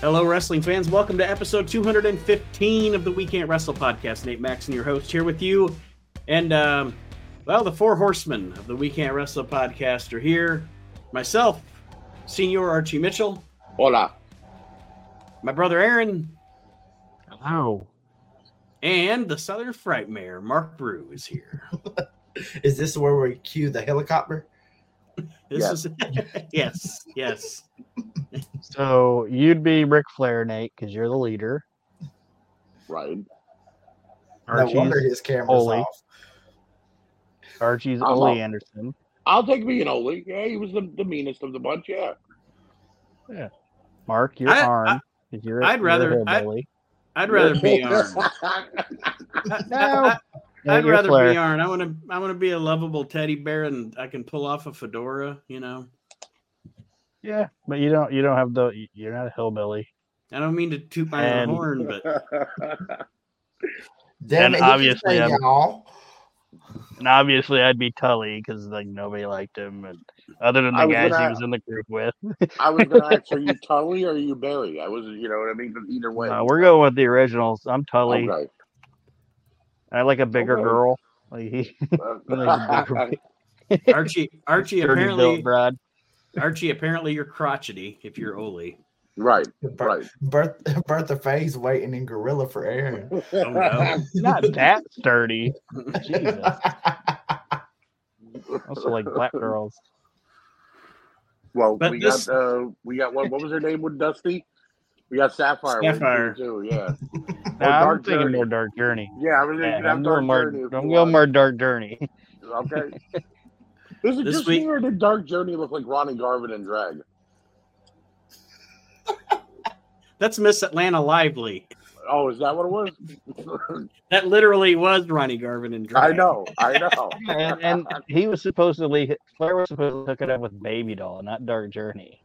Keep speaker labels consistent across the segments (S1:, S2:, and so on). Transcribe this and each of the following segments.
S1: Hello, wrestling fans. Welcome to episode 215 of the We Can't Wrestle podcast. Nate Maxon, your host, here with you. And, um, well, the four horsemen of the We Can't Wrestle podcast are here. Myself, Senior Archie Mitchell.
S2: Hola.
S1: My brother Aaron.
S3: Hello.
S1: And the Southern Frightmare, Mark Brew, is here.
S4: is this where we cue the helicopter?
S1: This yes. is yes, yes.
S3: So you'd be Ric Flair, Nate, because you're the leader.
S2: Right.
S4: Archie's no wonder his camera's Ole. off.
S3: Archie's I'm Ole Anderson.
S2: I'll take me and Ole. Yeah, he was the, the meanest of the bunch. Yeah.
S3: Yeah. Mark, you're I, Arn. I, you're,
S1: I'd rather. I, I'd rather be Arn. no. Yeah, I'd rather Flair. be Arn. I want to. I want to be a lovable teddy bear, and I can pull off a fedora. You know.
S3: Yeah, but you don't. You don't have the. You're not a hillbilly.
S1: I don't mean to toot my and, own horn, but.
S3: Damn and it, obviously, y'all. And obviously, I'd be Tully because like nobody liked him, and other than the guys gonna, he was in the group with.
S2: I was going to ask, are you Tully or are you Barry? I was, you know what I mean. Either way,
S3: uh, we're going with the originals. I'm Tully. Okay. I like a bigger okay. girl. Like he,
S1: Archie, Archie apparently, Brad. Archie, apparently you're crotchety if you're Ole.
S2: Right, right.
S4: Bertha, Bertha Faye's waiting in Gorilla for Aaron.
S3: Oh, no. Not that sturdy. Jesus. also like black girls.
S2: Well, but we this... got uh, we got what? What was her name with Dusty? We got Sapphire.
S1: Sapphire
S2: too. Yeah.
S3: Nah, I'm thinking more Dark Journey.
S2: Yeah, I was thinking yeah, I'm Dark
S3: more,
S2: Journey.
S3: I'm going more Dark Journey.
S2: Okay. Is it this just week... me or did Dark Journey look like Ronnie Garvin in drag?
S1: That's Miss Atlanta Lively.
S2: Oh, is that what it was?
S1: that literally was Ronnie Garvin in drag.
S2: I know, I know.
S3: and, and, he was supposedly Flair was supposed to hook it up with Baby Doll, not Dark Journey.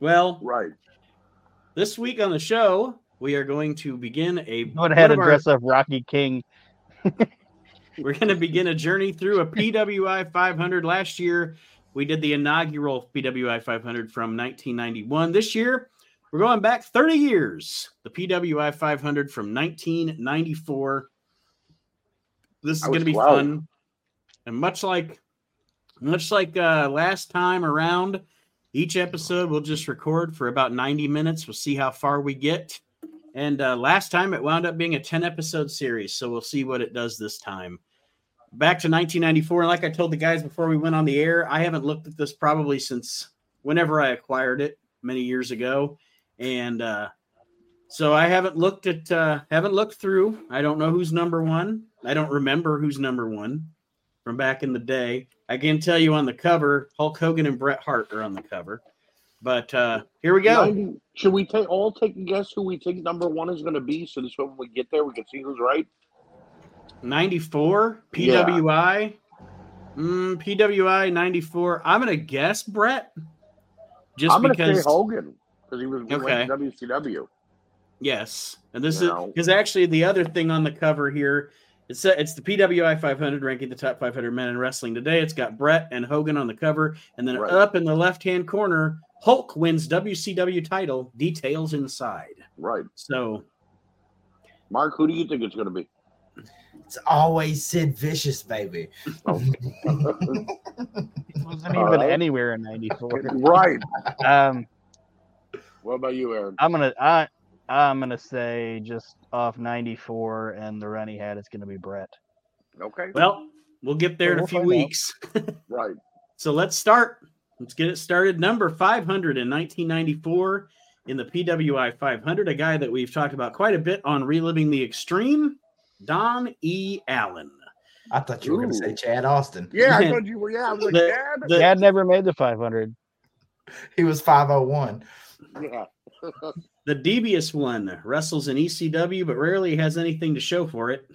S1: Well,
S2: right.
S1: This week on the show, we are going to begin a.
S3: Go ahead and dress up Rocky King.
S1: we're going to begin a journey through a PWI 500. Last year, we did the inaugural PWI 500 from 1991. This year, we're going back 30 years. The PWI 500 from 1994. This is going to be 12. fun. And much like much like uh, last time around, each episode we'll just record for about 90 minutes. We'll see how far we get. And uh, last time it wound up being a 10 episode series, so we'll see what it does this time. Back to 1994, and like I told the guys before we went on the air, I haven't looked at this probably since whenever I acquired it many years ago and uh, so I haven't looked at uh, haven't looked through. I don't know who's number one. I don't remember who's number one from back in the day. I can tell you on the cover, Hulk Hogan and Bret Hart are on the cover. But uh, here we go.
S2: 90, should we take all take a guess who we think number one is going to be? So this when we get there, we can see who's right.
S1: 94 PWI. Yeah. Mm, PWI 94. I'm going to guess Brett.
S2: Just I'm because Hogan because he was okay. WCW.
S1: Yes, and this is because actually the other thing on the cover here it's it's the PWI 500 ranking the top 500 men in wrestling today. It's got Brett and Hogan on the cover, and then right. up in the left hand corner, Hulk wins WCW title. Details inside.
S2: Right.
S1: So,
S2: Mark, who do you think it's going to be?
S4: It's always Sid Vicious, baby. Oh.
S3: wasn't even right. anywhere in '94.
S2: Right.
S3: Um,
S2: what about you, Aaron?
S3: I'm gonna I I'm gonna say just off 94 and the run he had, it's gonna be Bret.
S2: Okay.
S1: Well, we'll get there well, in a few weeks.
S2: right.
S1: So let's start. Let's get it started. Number 500 in 1994 in the PWI 500, a guy that we've talked about quite a bit on reliving the extreme, Don E. Allen.
S4: I thought you were going to say Chad Austin.
S2: Yeah, I thought you were. Yeah, I was like, the,
S3: Chad. The, Chad never made the 500.
S4: He was 501.
S2: Yeah.
S1: the devious one wrestles in ECW, but rarely has anything to show for it.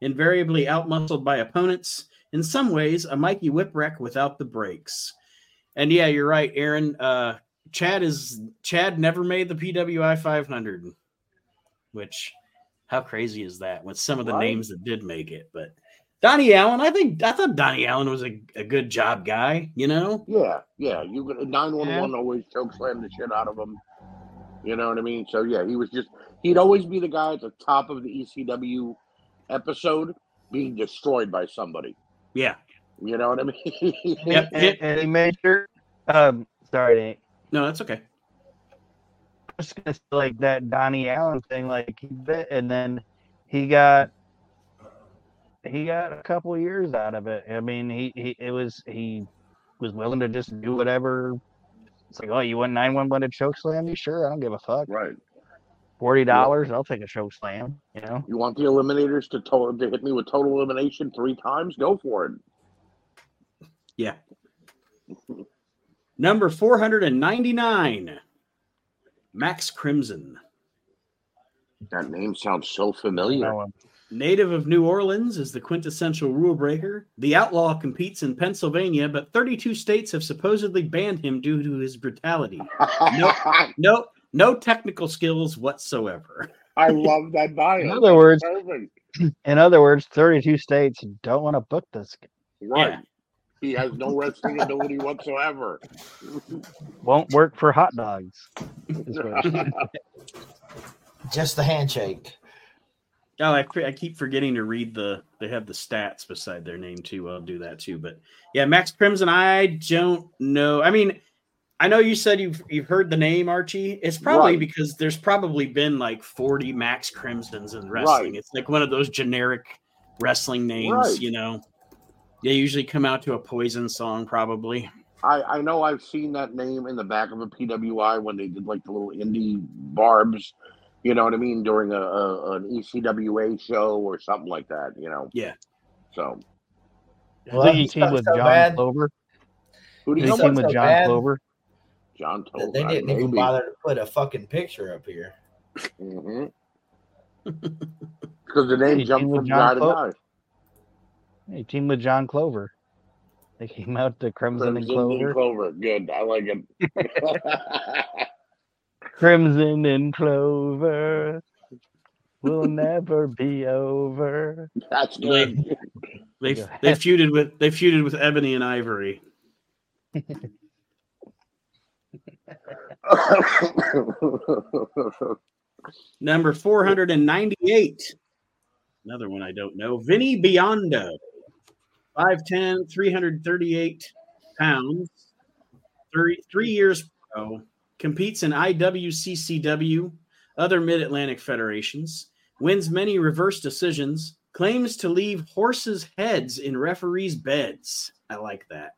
S1: Invariably outmuscled by opponents. In some ways, a Mikey Whipwreck without the breaks. And yeah, you're right, Aaron. Uh, Chad is Chad never made the PWI 500, which how crazy is that? With some of the right. names that did make it, but Donnie Allen, I think I thought Donnie Allen was a, a good job guy, you know?
S2: Yeah, yeah. You nine one one always choke slam the shit out of him. You know what I mean? So yeah, he was just he'd always be the guy at the top of the ECW episode being destroyed by somebody.
S1: Yeah.
S2: You know what I mean?
S3: yep. and, and he made sure um sorry Nate.
S1: No, that's okay.
S3: Just gonna say like that Donnie Allen thing, like he bit and then he got he got a couple years out of it. I mean, he, he it was he was willing to just do whatever. It's like, oh, you want nine one one to choke slam You Sure, I don't give a fuck.
S2: Right.
S3: Forty dollars, yeah. I'll take a choke slam. You know.
S2: You want the eliminators to total to hit me with total elimination three times? Go for it.
S1: Yeah. Number four hundred and ninety nine. Max Crimson.
S2: That name sounds so familiar.
S1: Native of New Orleans is the quintessential rule breaker. The outlaw competes in Pennsylvania, but 32 states have supposedly banned him due to his brutality. No, no, no technical skills whatsoever.
S2: I love that bio.
S3: In other words, in other words, 32 states don't want to book this.
S2: Right. Yeah. He has no wrestling ability whatsoever.
S3: Won't work for hot dogs.
S4: Just the handshake.
S1: Oh, I, I keep forgetting to read the. They have the stats beside their name too. I'll do that too. But yeah, Max Crimson. I don't know. I mean, I know you said you've you've heard the name Archie. It's probably right. because there's probably been like 40 Max Crimsons in wrestling. Right. It's like one of those generic wrestling names, right. you know. They usually come out to a Poison song, probably.
S2: I, I know I've seen that name in the back of a PWI when they did like the little indie barbs you know what I mean, during a, a an ECWA show or something like that, you know.
S1: Yeah.
S2: So.
S3: Well, I think he teamed with so John bad. Clover. Who did he team with so John bad. Clover?
S2: John Clover.
S4: They didn't even bother to put a fucking picture up here.
S2: Mm-hmm. Because the name jumped from guy to guy.
S3: He teamed with John Clover. They came out to Crimson, Crimson and Clover.
S2: And Clover. Good. I like it.
S3: Crimson and Clover will never be over.
S2: That's good.
S1: They, they, they feuded with they feuded with Ebony and Ivory. Number 498. Another one I don't know. Vinny Biondo. 5'10, 338 pounds. Three, three years pro competes in IWCCW, other Mid Atlantic federations, wins many reverse decisions, claims to leave horses' heads in referees' beds. I like that.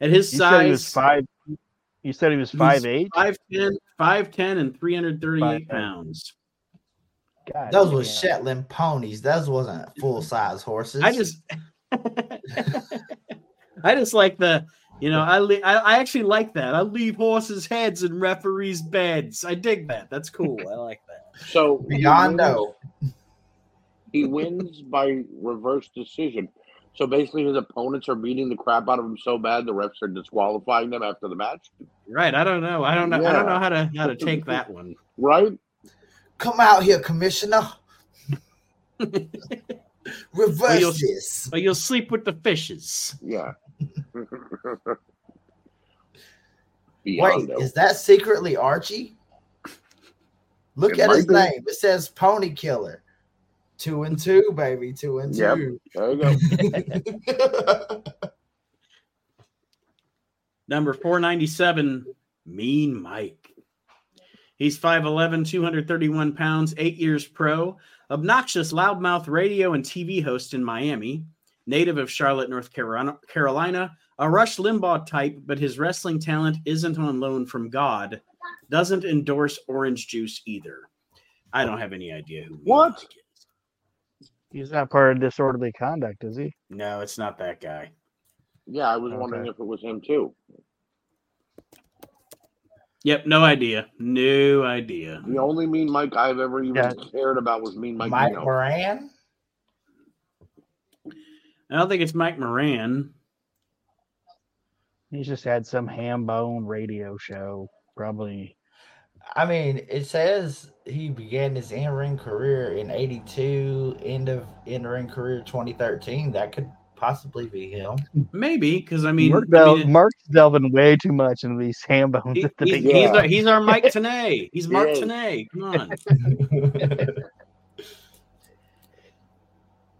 S1: At his
S3: you
S1: size,
S3: said he was five. You said he was five eight,
S1: five ten, five ten, and three hundred thirty eight pounds.
S4: God Those were Shetland ponies. Those wasn't full size horses.
S1: I just, I just like the you know, I, li- I, I actually like that. I leave horses' heads in referees' beds. I dig that. That's cool. I like that.
S2: So
S4: Biondo.
S2: He wins by reverse decision. So basically, his opponents are beating the crap out of him so bad the refs are disqualifying them after the match.
S1: Right. I don't know. I don't know. Yeah. I don't know how to how to take that one.
S2: Right.
S4: Come out here, Commissioner. Reverse
S1: or
S4: this.
S1: Or you'll sleep with the fishes.
S2: Yeah.
S4: Wait, is that secretly Archie? Look it at his be. name. It says Pony Killer. Two and two, baby. Two and
S2: yep.
S4: two.
S2: There you go.
S1: Number 497, Mean Mike. He's 5'11, 231 pounds, eight years pro, obnoxious loudmouth radio and TV host in Miami native of Charlotte, North Carolina, a Rush Limbaugh type, but his wrestling talent isn't on loan from God. Doesn't endorse orange juice either. I don't have any idea who.
S2: What?
S3: Is. He's not part of disorderly conduct, is he?
S1: No, it's not that guy.
S2: Yeah, I was okay. wondering if it was him too.
S1: Yep, no idea. No idea.
S2: The only Mean Mike I've ever even yeah. cared about was Mean Mike.
S4: Mike Moran.
S1: I don't think it's Mike Moran.
S3: He's just had some ham bone radio show, probably.
S4: I mean, it says he began his in ring career in '82, end of in ring career 2013. That could possibly be him.
S1: Maybe because I mean,
S3: Mark
S1: I mean,
S3: Mark's delving way too much into these ham bones
S1: he-
S3: at the
S1: he's,
S3: beginning.
S1: he's, our, he's our Mike Tenay. He's Mark
S2: Yeah.
S1: Tenay. Come on.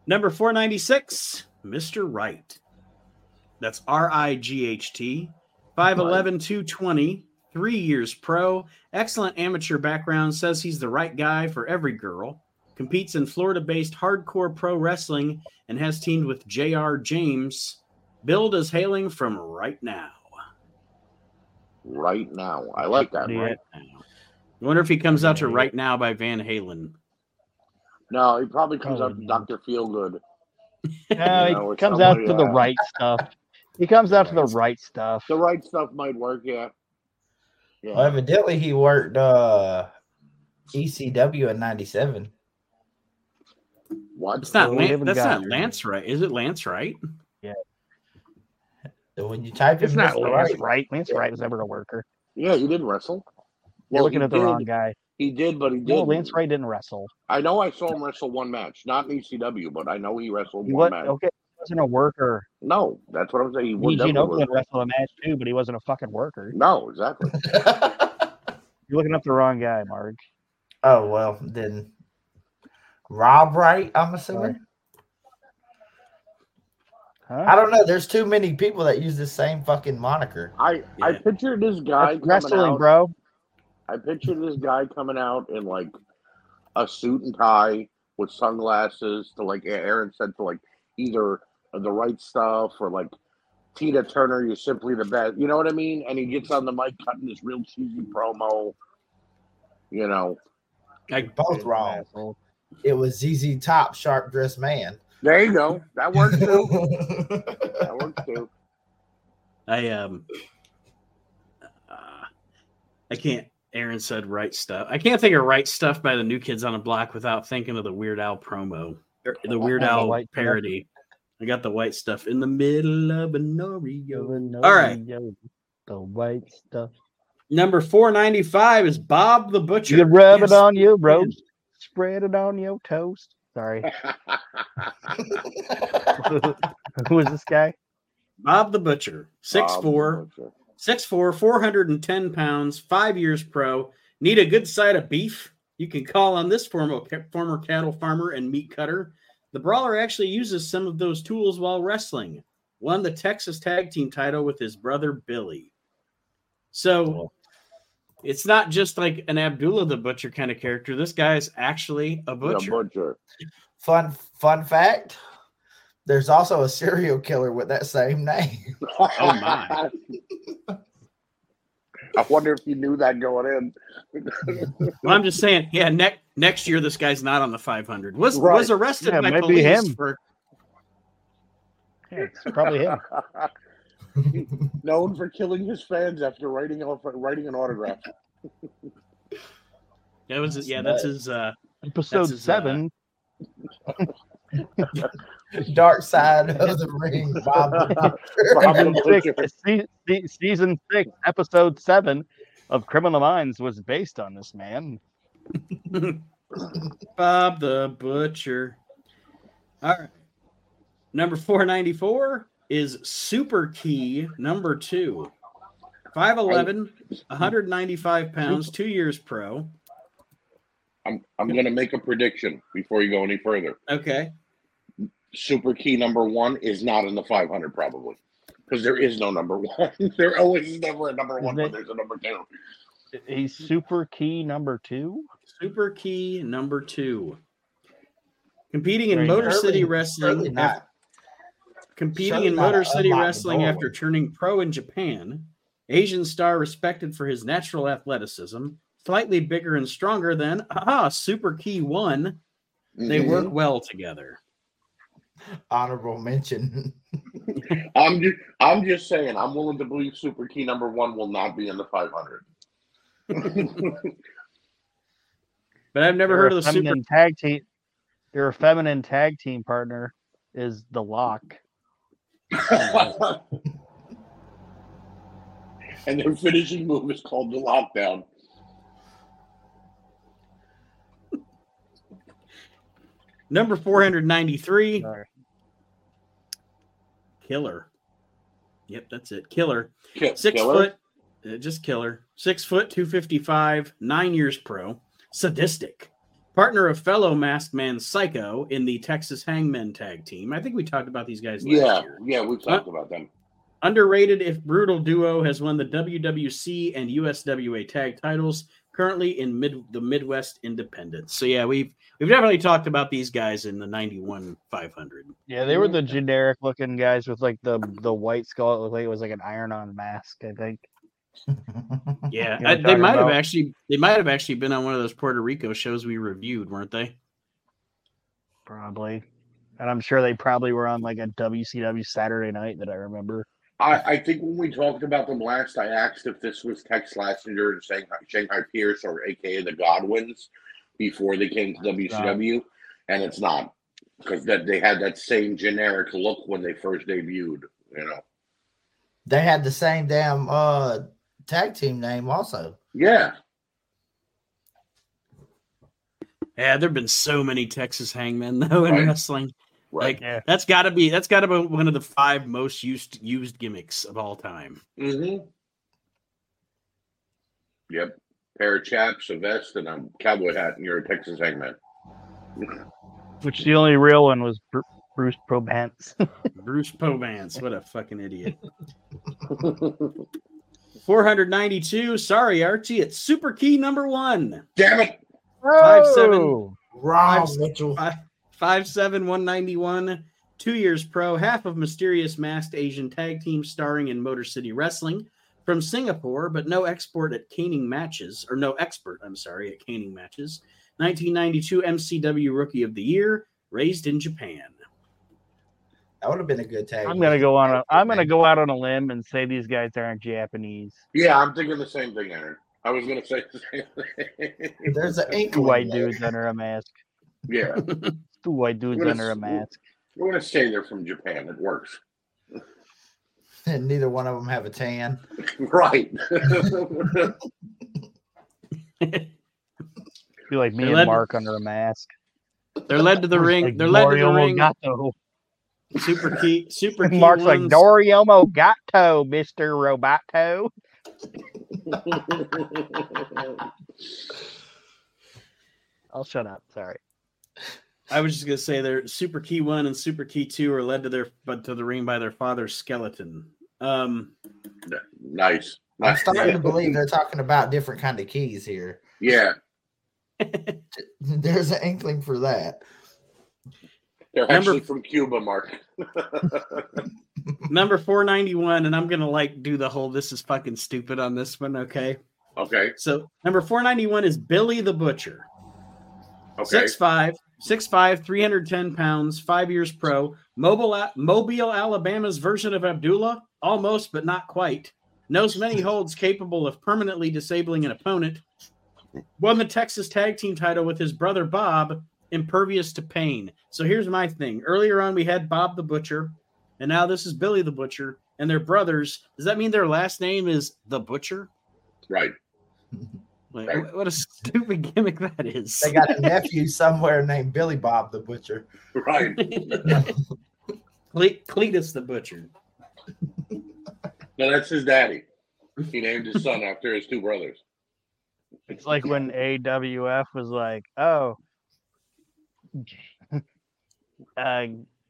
S1: Number 496, Mr. Wright. That's R I G H T. 5'11, 220, three years pro. Excellent amateur background. Says he's the right guy for every girl. Competes in Florida based hardcore pro wrestling and has teamed with J.R. James. Build is hailing from right now.
S2: right now. I like that.
S3: Yeah.
S2: Right.
S1: I wonder if he comes out to Right Now by Van Halen.
S2: No, he probably comes out to Doctor Feelgood.
S3: No,
S2: You know,
S3: he comes out
S2: somebody,
S3: to the
S2: uh,
S3: right stuff. He comes out to the right stuff.
S2: The right stuff might work. Yeah. Yeah.
S4: well, evidently he worked uh ECW in '97.
S2: What?
S1: It's not
S3: Well, we
S1: Lance,
S3: haven't
S1: that's
S3: got-
S1: not Lance Wright. Is it Lance Wright?
S4: So when you type
S3: It's
S4: in
S3: not
S4: Mr.
S3: Lance
S4: Right,
S3: Wright. Lance Wright was never a worker.
S2: Yeah, he didn't wrestle.
S3: You're
S2: Well,
S3: looking at the
S2: did.
S3: wrong guy.
S2: He did, but he did.
S3: No, Lance Wright didn't wrestle.
S2: I know I saw him wrestle one match, not in ECW, but I know he wrestled
S3: He
S2: one
S3: was,
S2: match.
S3: okay, he wasn't a worker.
S2: No, that's what I'm saying. He would
S3: Eugene
S2: definitely
S3: Okerlund
S2: work.
S3: wrestled a match too, but he wasn't a fucking worker.
S2: No, exactly.
S3: You're looking up the wrong guy, Mark.
S4: oh well, then Rob Wright. I'm assuming.
S3: Huh?
S4: I don't know. There's too many people that use the same fucking moniker.
S2: I I
S1: Yeah.
S2: pictured this guy
S3: That's
S2: coming
S3: wrestling,
S2: out.
S3: bro.
S2: I pictured this guy coming out in like a suit and tie with sunglasses to like Aaron said to like either the right stuff or like Tina Turner, you're simply the best. You know what I mean? And he gets on the mic cutting this real cheesy promo. You know,
S1: Like,
S4: Both wrong.
S3: Asshole.
S4: It was ZZ Top, sharp dressed man.
S2: there you go. That works too. that works too.
S1: I um, uh, I can't. Aaron said right stuff. I can't think of right stuff by the New Kids on the Block without thinking of the Weird Al promo, the Weird
S3: The
S1: Al
S3: white stuff.
S1: parody. I got the white stuff in the middle of an Oreo.
S3: All
S1: All right.
S3: The white stuff.
S1: Number four ninety five is Bob the Butcher.
S3: You can rub
S1: Yes.
S3: it on you, roast. Spread it on your toast. Sorry. Who is this guy?
S1: Bob the Butcher, six
S2: Um,
S1: four, six four, four hundred and ten pounds, five years pro. Need a good side of beef? You can call on this former former cattle farmer and meat cutter. The brawler actually uses some of those tools while wrestling. Won the Texas Tag Team title with his brother Billy. So it's not just like an Abdullah the Butcher kind of character. This guy is actually a
S2: The
S1: butcher.
S2: butcher.
S4: fun fun fact. There's also a serial killer with that same name.
S1: Oh, my.
S2: I wonder if you knew that going in.
S1: Well, I'm just saying, yeah. Next next year, this guy's not on the 500. Was
S2: Right.
S1: was arrested
S3: Yeah,
S1: by
S3: might be
S1: police
S3: him.
S1: for
S3: Yeah, it's probably him.
S2: Known for killing his fans after writing off writing an autograph.
S1: that was yeah. That's his. uh
S3: Episode
S1: his, uh,
S3: seven.
S4: Dark side of the ring, Bob.
S2: Bob
S3: season
S2: the
S3: six,
S2: Butcher.
S3: se- se- season six, episode seven of Criminal Minds was based on this man.
S1: Bob the Butcher. All right. Number 494 is Super Key number two. 5'11, 195 pounds, two years pro.
S2: I'm I'm gonna make a prediction before you go any further.
S1: Okay.
S2: Super key number one is not in the 500 probably because there is no number one. there always is never a number one, but there's a number two.
S3: He's super key number two.
S1: Super Key number two. Competing in
S3: Very
S1: Motor
S4: Surely-
S1: City Wrestling.
S4: not.
S1: Af- competing
S4: surely
S1: in Motor City Wrestling after turning pro in Japan. Asian star respected for his natural athleticism. Slightly bigger and stronger than aha, Super Key one. They
S2: Mhm.
S1: work well together.
S4: Honorable mention.
S2: I'm just I'm just saying I'm willing to believe Super Key number one will not be in the 500.
S1: But I've never
S3: Their
S1: heard of the Super.
S3: tag team. Their feminine tag team partner is the Lock.
S2: and their finishing move is called the lockdown.
S1: Number 493
S3: Sorry.
S1: Killer. Yep, that's it. Killer.
S2: Ki-
S1: Six
S2: killer?
S1: foot, uh, just killer. Six foot, 255, nine years pro. Sadistic. Partner of fellow masked man Psycho in the Texas Hangmen tag team. I think we talked about these guys last
S2: Yeah,
S1: year.
S2: yeah, we've uh, talked about them.
S1: Underrated if brutal duo has won the WWC and USWA tag titles. Currently in mid the Midwest Independence. So yeah, we've we've definitely talked about these guys in the 91 500.
S3: Yeah, they were the generic looking guys with like the the white skull. It looked like it was like an iron on mask. I think.
S1: Yeah,
S3: You know
S1: I- they
S3: talking
S1: might have actually they might have actually been on one of those Puerto Rico shows we reviewed, weren't they?
S3: Probably. And I'm sure they probably were on like a WCW Saturday night that I remember.
S2: I, I think when we talked about them last, I asked if this was Tex Slazenger and Shanghai, Shanghai Pierce or AKA the Godwins before they came to WCW, and it's not because that they had that same generic look when they first debuted. You know,
S4: They had the same damn uh tag team name also.
S2: yeah,
S1: Yeah, there've been so many Texas Hangmen though in
S2: Right.
S1: wrestling.
S2: right.
S1: Like
S3: Yeah.
S1: that's got to be that's got to be one of the five most used used gimmicks of all time.
S2: Mm-hmm. Yep. Pair of chaps, a vest, and a cowboy hat, and you're a Texas Hangman.
S3: Which the only real one was Bru- Bruce Probance.
S1: Bruce Povance, what a fucking idiot. 492. Sorry, Archie. It's super key number one.
S2: Damn it!
S1: Five, seven.
S4: Wrong,
S1: Five-
S4: Mitchell.
S1: Five, five seven one ninety one. Two years pro, half of mysterious masked Asian tag team starring in Motor City Wrestling from Singapore, but no export at caning matches, or no expert, I'm sorry, at caning matches. 1992 MCW Rookie of the Year, raised in Japan.
S4: That would have been a good tag.
S3: I'm gonna go on a I'm gonna go out on a limb and say these guys aren't Japanese.
S2: Yeah, I'm thinking the same thing, Aaron. I was gonna say the same thing.
S4: There's an
S3: Two white
S4: there.
S3: dudes under a mask.
S2: yeah,
S3: Two white dudes
S2: What is-
S3: under a mask.
S2: we're gonna say they're from Japan. It works,
S4: And neither one of them have a tan.
S2: right?
S3: Be like me
S1: They
S3: and
S1: led-
S3: Mark under a mask.
S1: They're led to the ring.
S3: Like
S1: They're led to the ring.
S3: Mogato.
S1: Super key. Super key.
S3: Mark's like
S1: ones.
S3: Dario Mogato, Mister Roboto. I'll shut up. Sorry.
S1: I was just gonna say they're Super Key One and Super Key Two are led to their but to the ring by their father's skeleton. Um,
S2: nice.
S4: I'm
S2: nice.
S4: starting to believe they're talking about different kind of keys here.
S2: Yeah,
S4: There's an inkling for that.
S2: They're
S1: Number-
S2: actually from Cuba, Mark.
S1: number four ninety one, and I'm gonna like do the whole this is fucking stupid on this one. Okay,
S2: Okay,
S1: so number four ninety one is Billy the Butcher.
S2: okay.
S1: Six five, six five, 310 pounds, five years pro. Mobile, Mobile, Alabama's version of Abdullah, almost but not quite. Knows many holds capable of permanently disabling an opponent. Won the Texas Tag Team title with his brother Bob, impervious to pain. So here's my thing. Earlier on, we had Bob the Butcher, and now this is Billy the Butcher, and they're brothers. Does that mean their last name is the Butcher?
S2: Right.
S1: Like,
S2: Right.
S1: what a stupid gimmick that is.
S4: They got a nephew somewhere named Billy Bob the Butcher.
S2: Right.
S1: Cle- Cletus the Butcher.
S2: No, that's his daddy. He named his son after his two brothers.
S3: It's like when AWF was like, oh, uh,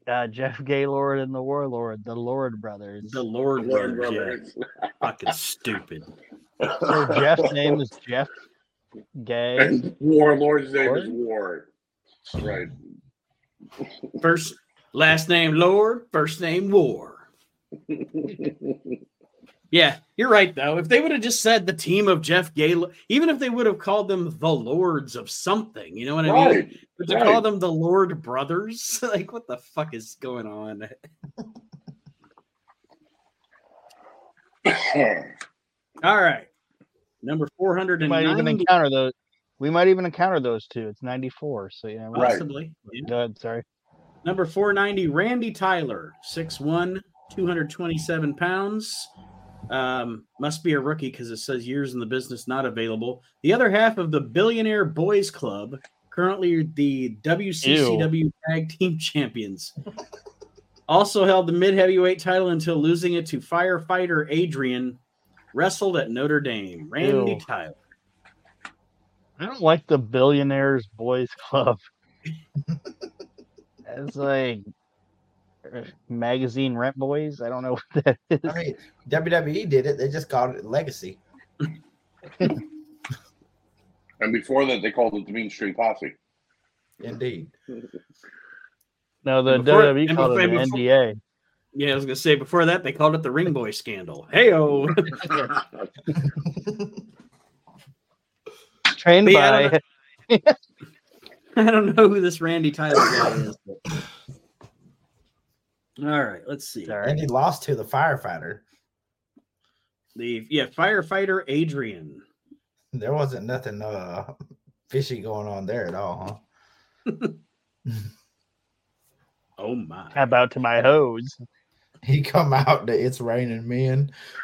S3: uh, Jeff Gaylord and the Warlord, the Lord brothers.
S1: The Lord,
S2: Lord
S1: Brothers, yeah.
S2: brothers.
S1: Fucking stupid.
S3: So Jeff's name is Jeff Gay.
S2: And Warlord's name is War. Right.
S1: First, last name Lord, first name War. Yeah, you're right though. If they would have just said the team of Jeff Gaylord, even if they would have called them the Lords of something, you know what I mean? But to
S2: right.
S1: call them the Lord Brothers, like what the fuck is going on? All right, number four hundred
S3: We might even encounter those. We might even encounter those two. It's 94. So, yeah. well,
S2: Right.
S1: possibly. Yeah.
S3: Go ahead. Sorry.
S1: Number 490, Randy Tyler, 6'1, 227 pounds. Um, must be a rookie because it says years in the business not available. The other half of the Billionaire Boys Club, currently the WCCW Tag Team Champions. Also held the mid heavyweight title until losing it to firefighter Adrian. Wrestled at Notre Dame. Randy
S3: Ew.
S1: Tyler.
S3: I don't like the Billionaires Boys Club. it's like magazine rent boys. I don't know what that is.
S4: I mean, WWE did it. They just called it Legacy.
S2: And before that, they called it the Mean Street Posse.
S4: Indeed.
S3: no, the
S1: Before-
S3: WWE
S1: and
S3: called it
S1: before-
S3: NDA.
S1: Yeah, I was gonna say before that they called it the Ring Boy scandal. Heyo.
S3: Trained
S1: But yeah, I
S3: by
S1: don't I don't know who this Randy Tyler guy is. but- All right, let's see.
S3: Sorry.
S4: And he lost to the firefighter.
S1: The yeah, firefighter Adrian.
S4: There wasn't nothing uh fishy going on there at all, huh?
S1: Oh my.
S3: How about to my hose?
S4: He come out to it's raining men.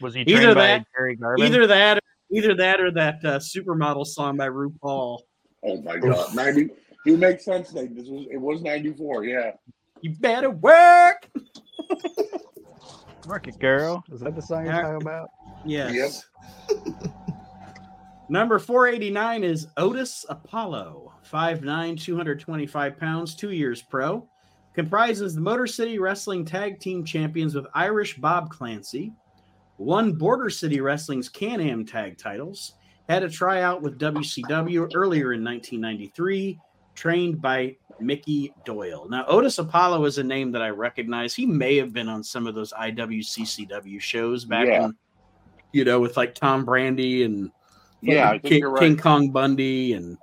S3: Was he
S1: Either
S3: by
S1: that-
S3: Terry Garvin?
S1: Either that, either that, or that uh, supermodel song by RuPaul.
S2: Oh my God, ninety. It makes sense. Like this was. It was ninety four. Yeah.
S1: You better work.
S3: Work it, girl. Is that the song you're talking about?
S1: Yes. Number 489 is Otis Apollo, 5'9, 225 pounds, two years pro. Comprises the Motor City Wrestling Tag Team Champions with Irish Bob Clancy. Won Border City Wrestling's Can Am tag titles. Had a tryout with WCW earlier in 1993. Trained by Mickey Doyle. Now, Otis Apollo is a name that I recognize. He may have been on some of those IWCCW shows back
S2: Yeah.
S1: in, you know, with like Tom Brandi and
S2: Yeah, I
S1: King,
S2: right.
S1: King Kong Bundy and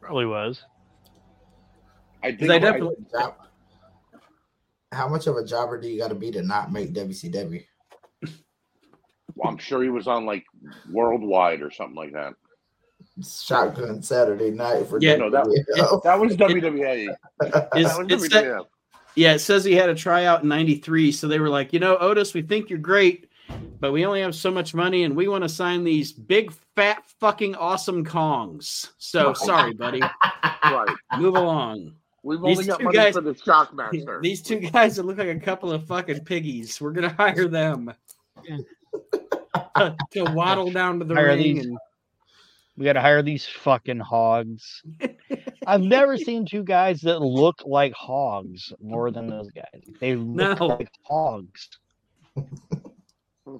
S3: Probably was.
S2: I think
S1: I definitely
S4: Job- How much of a jobber do you got to be to not make WCW?
S2: Well, I'm sure he was on like worldwide or something like that.
S4: Shotgun Saturday night for
S1: Yeah,
S2: no, that-
S4: WWF.
S2: That was WWE.
S1: is
S2: that was
S1: it's that, yeah, it says he had a tryout in 93. So they were like, you know, Otis, we think you're great, but we only have so much money and we want to sign these big, fat, fucking awesome Kongs. So sorry, buddy.
S2: Right.
S1: Move along.
S2: We've
S1: These
S2: only got
S1: two
S2: money
S1: guys-
S2: for the Shockmaster.
S1: These two guys that look like a couple of fucking piggies. We're gonna hire them to, to waddle down to the
S3: Hire
S1: ring
S3: these-
S1: and
S3: We got to hire these fucking hogs. I've never seen two guys that look like hogs more than those guys. They look
S1: No.
S3: like hogs.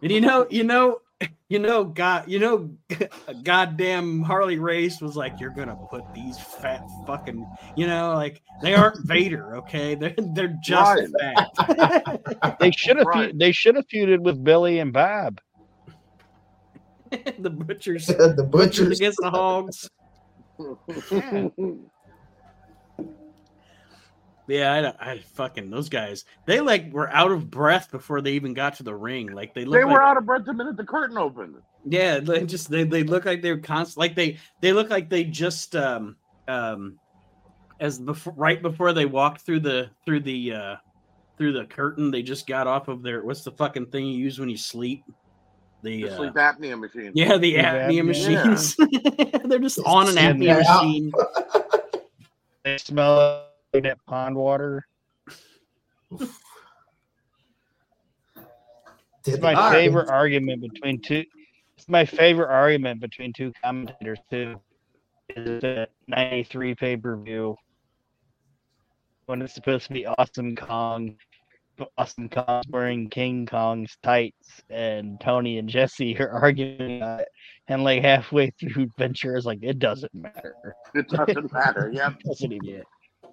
S1: And you know, you know, you know, God, you know, goddamn Harley Race was like, "You're gonna put these fat fucking," you know, like they aren't Vader, okay? They're they're just fat.
S3: They should have
S2: Right.
S3: they should have feuded with Billy and Bob.
S1: the butchers,
S4: the
S1: butchers
S4: butchers.
S1: against the hogs. Yeah, I, I fucking those guys. They like were out of breath before they even got to the ring. Like they
S2: they were
S1: like,
S2: out of breath the minute the curtain opened.
S1: Yeah, they just they, they look like they're constant like they they look like they just um um as before right before they walked through the through the uh through the curtain they just got off of their what's the fucking thing you use when you sleep the
S2: The
S1: uh,
S2: sleep apnea machine.
S1: yeah the
S3: Sleep
S1: apnea
S3: apnea.
S1: machines they're just on an
S4: Sleep
S1: apnea
S4: apnea.
S1: machine
S3: They smell like that pond water. It's my
S1: All right.
S3: favorite argument between two. It's my favorite argument between two commentators too. Is the '93 pay per view when it's supposed to be Awesome Kong, Awesome Kong's wearing King Kong's tights, and Tony and Jesse are arguing about it. And like halfway through, Ventura's like, "It doesn't matter.
S2: It doesn't matter. Yep.
S3: It doesn't even."
S1: Yeah.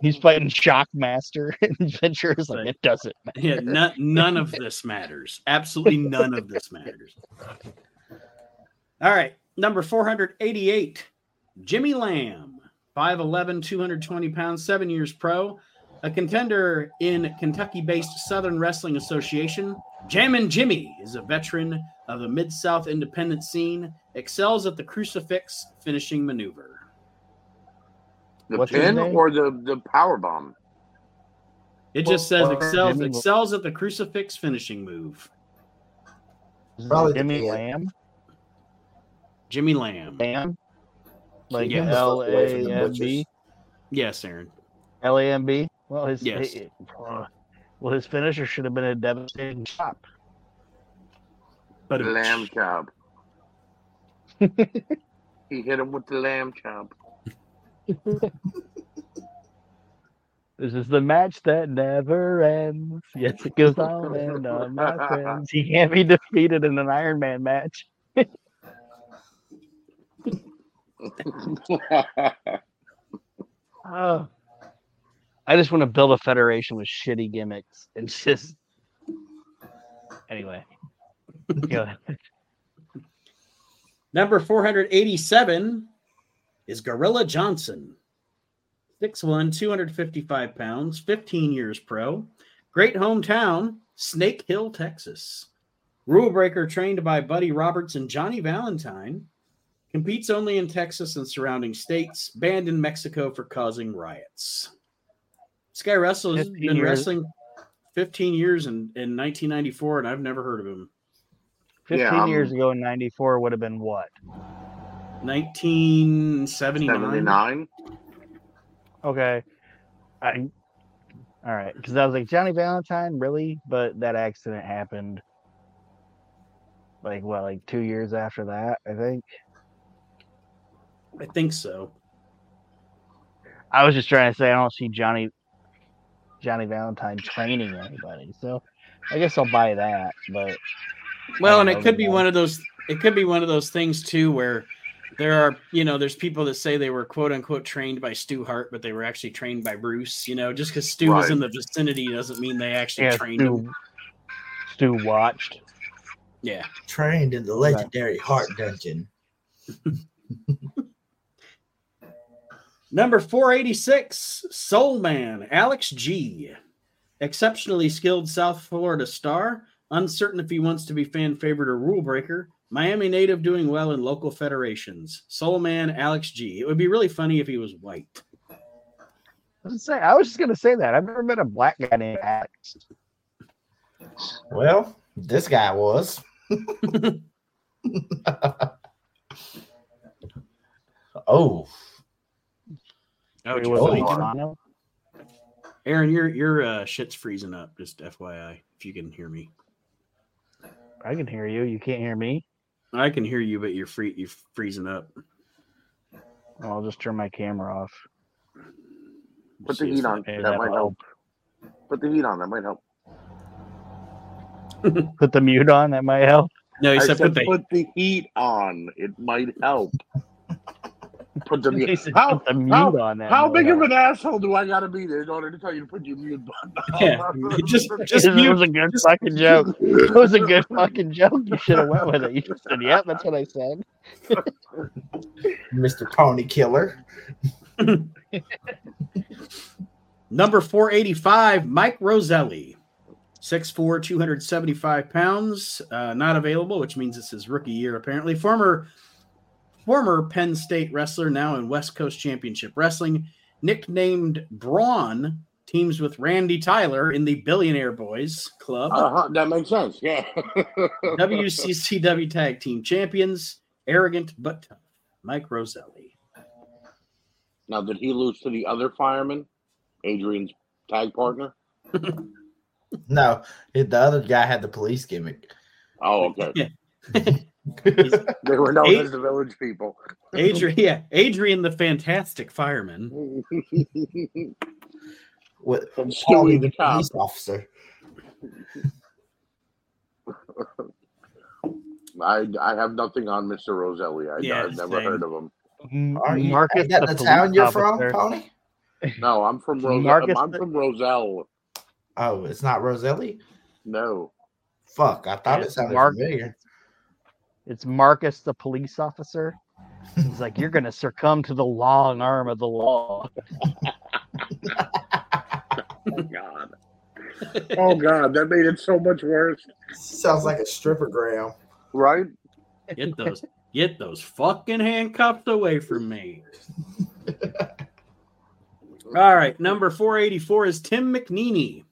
S3: He's fighting Shockmaster, and Ventura's like,
S1: Right.
S3: "It doesn't matter."
S1: yeah none, none of this matters absolutely none of this matters all right number 488 jimmy lamb 5'11 220 pounds seven years pro a contender in kentucky-based southern wrestling association jammin' jimmy is a veteran of the mid-south independent scene excels at the crucifix finishing maneuver
S2: The
S3: What's
S2: pin or the the power bomb.
S1: it just says excels excels at the crucifix finishing move
S3: Is
S4: Probably
S3: Jimmy
S4: pin.
S3: Lamb.
S1: jimmy lamb
S3: Lamb. Like
S1: Yes.
S3: L
S4: Fuck away from the
S3: A M
S4: butchers.
S3: B.
S1: Yes, Aaron.
S3: L A M B. Well, his
S1: Yes.
S3: he- uh, well his finisher should have been a devastating chop.
S1: But a
S2: lamb chop. he hit him with the lamb chop.
S3: This is the match that never ends. Yes, it goes on and on, my friends. He can't be defeated in an Iron Man match. Oh. I just want to build a federation with shitty gimmicks and just. Anyway. Go ahead.
S1: Number 487 is Gorilla Johnson. 6'1, 255 pounds, 15 years pro. Great hometown, Snake Hill, Texas. Rule breaker trained by Buddy Roberts and Johnny Valentine. Competes only in Texas and surrounding states. Banned in Mexico for causing riots. This guy wrestles
S3: 15
S1: been
S3: years.
S1: wrestling 15 years in, in 1994, and I've never heard of him.
S3: 15
S2: Yeah,
S3: years
S2: um,
S3: ago in 94 would have been what?
S1: 1979.
S3: Okay. I. All right. Because I was like, Johnny Valentine, really? But that accident happened like, what, like two years after that, I think?
S1: I think so.
S3: I was just trying to say I don't see Johnny Johnny Valentine training anybody. So I guess I'll buy that. But
S1: Well, and it could be
S3: guy.
S1: one of those. It could be one of those things too, where there are, you know, there's people that say they were quote unquote trained by Stu Hart, but they were actually trained by Bruce. You know, just because Stu was in the vicinity doesn't mean they actually
S3: yeah,
S1: trained him.
S3: Stu, Stu watched.
S1: Yeah.
S4: Trained in the legendary Hart Dungeon.
S1: Number 486, Soul Man, Alex G. Exceptionally skilled South Florida star. Uncertain if he wants to be fan favorite or rule breaker. Miami native doing well in local federations. Soul Man, Alex G. It would be really funny if he was white.
S3: I was, say, I was just gonna say that. I've never met a black guy named Alex.
S4: Well, this guy was. oh,
S1: Oh, you're
S3: was it
S1: funny.
S4: Oh.
S1: Aaron, your your uh, shit's freezing up. Just FYI, if you can hear me,
S3: I can hear you. You can't hear me.
S1: I can hear you, but you're free. You're freezing up.
S3: I'll just turn my camera off.
S2: Put the heat on. That
S3: that
S2: might
S3: will
S2: help. Put the heat on. That might help.
S3: Put the mute on. That might help.
S1: No, he said,
S2: said
S1: put the
S2: put the heat on. It might help. Put the mute.
S3: said,
S2: How,
S3: put the mute
S2: how-
S3: on. That
S2: how big of an asshole do I gotta be there in order to tell you to put your mute button on?
S1: yeah. Just just
S3: it
S1: mute.
S3: was a good fucking joke. It was a good fucking joke. You should have went with it. You just said, "Yep, that's what I said."
S4: Mr. Pony Killer.
S1: Number 485, Mike Roselli. 6'4, 275 pounds. Uh, not available, which means it's his rookie year, apparently. Former former Penn State wrestler, now in West Coast Championship Wrestling. Nicknamed Braun, teams with Randy Tyler in the Billionaire Boys Club.
S2: Uh-huh, that makes sense. Yeah.
S1: WCCW Tag Team Champions. Arrogant but tough. Mike Roselli.
S2: now, did he lose to the other fireman, Adrian's tag partner?
S4: No, the other guy had the police gimmick.
S2: Oh, okay.
S1: Yeah.
S2: They were known
S1: Eight-
S2: as the village people.
S1: Adrian, yeah, Adrian the Fantastic Fireman.
S4: With
S2: And
S4: Paulie
S2: Stewie the cop.
S4: police officer.
S2: I, I have nothing on Mr. Roselli. I,
S1: Yeah,
S2: I've never
S1: same.
S2: heard of him.
S4: Are you,
S3: Marcus,
S4: is that the,
S3: police
S4: town you're from,
S3: officer.
S4: Pony?
S2: No, I'm from Roselle. I'm
S3: the-
S2: from Roselle.
S4: Oh, it's not Roselli?
S2: No.
S4: Fuck, I thought it
S3: It's
S4: sounded
S3: Mark-
S4: familiar.
S3: It's Marcus, the police officer. He's like, "You're gonna succumb to the long arm of the law."
S2: Oh God. Oh God, that made it so much worse.
S4: Sounds like a stripper gram.
S2: Right?
S1: Get those, get those fucking handcuffs away from me. All right, number 484 is Tim McNeely.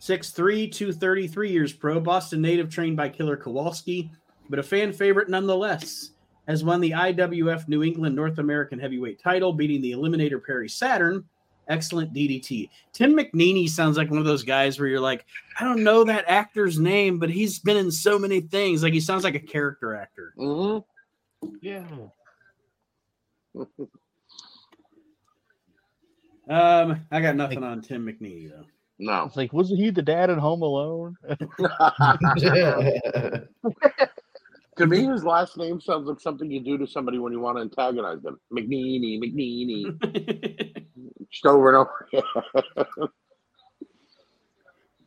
S1: 6'3, 233 years pro, Boston native trained by Killer Kowalski, but a fan favorite nonetheless. has won the IWF New England North American Heavyweight title, beating the Eliminator Perry Saturn. Excellent DDT. Tim McNeely sounds like one of those guys where you're like, I don't know that actor's name, but he's been in so many things. Like he sounds like a character actor.
S2: Mm-hmm.
S3: Yeah.
S1: Um, I got nothing on Tim McNeely though.
S2: No.
S3: It's like, wasn't he the dad in Home Alone?
S2: to me, his last name sounds like something you do to somebody when you want to antagonize them. McNeely, McNeely. Just over and over.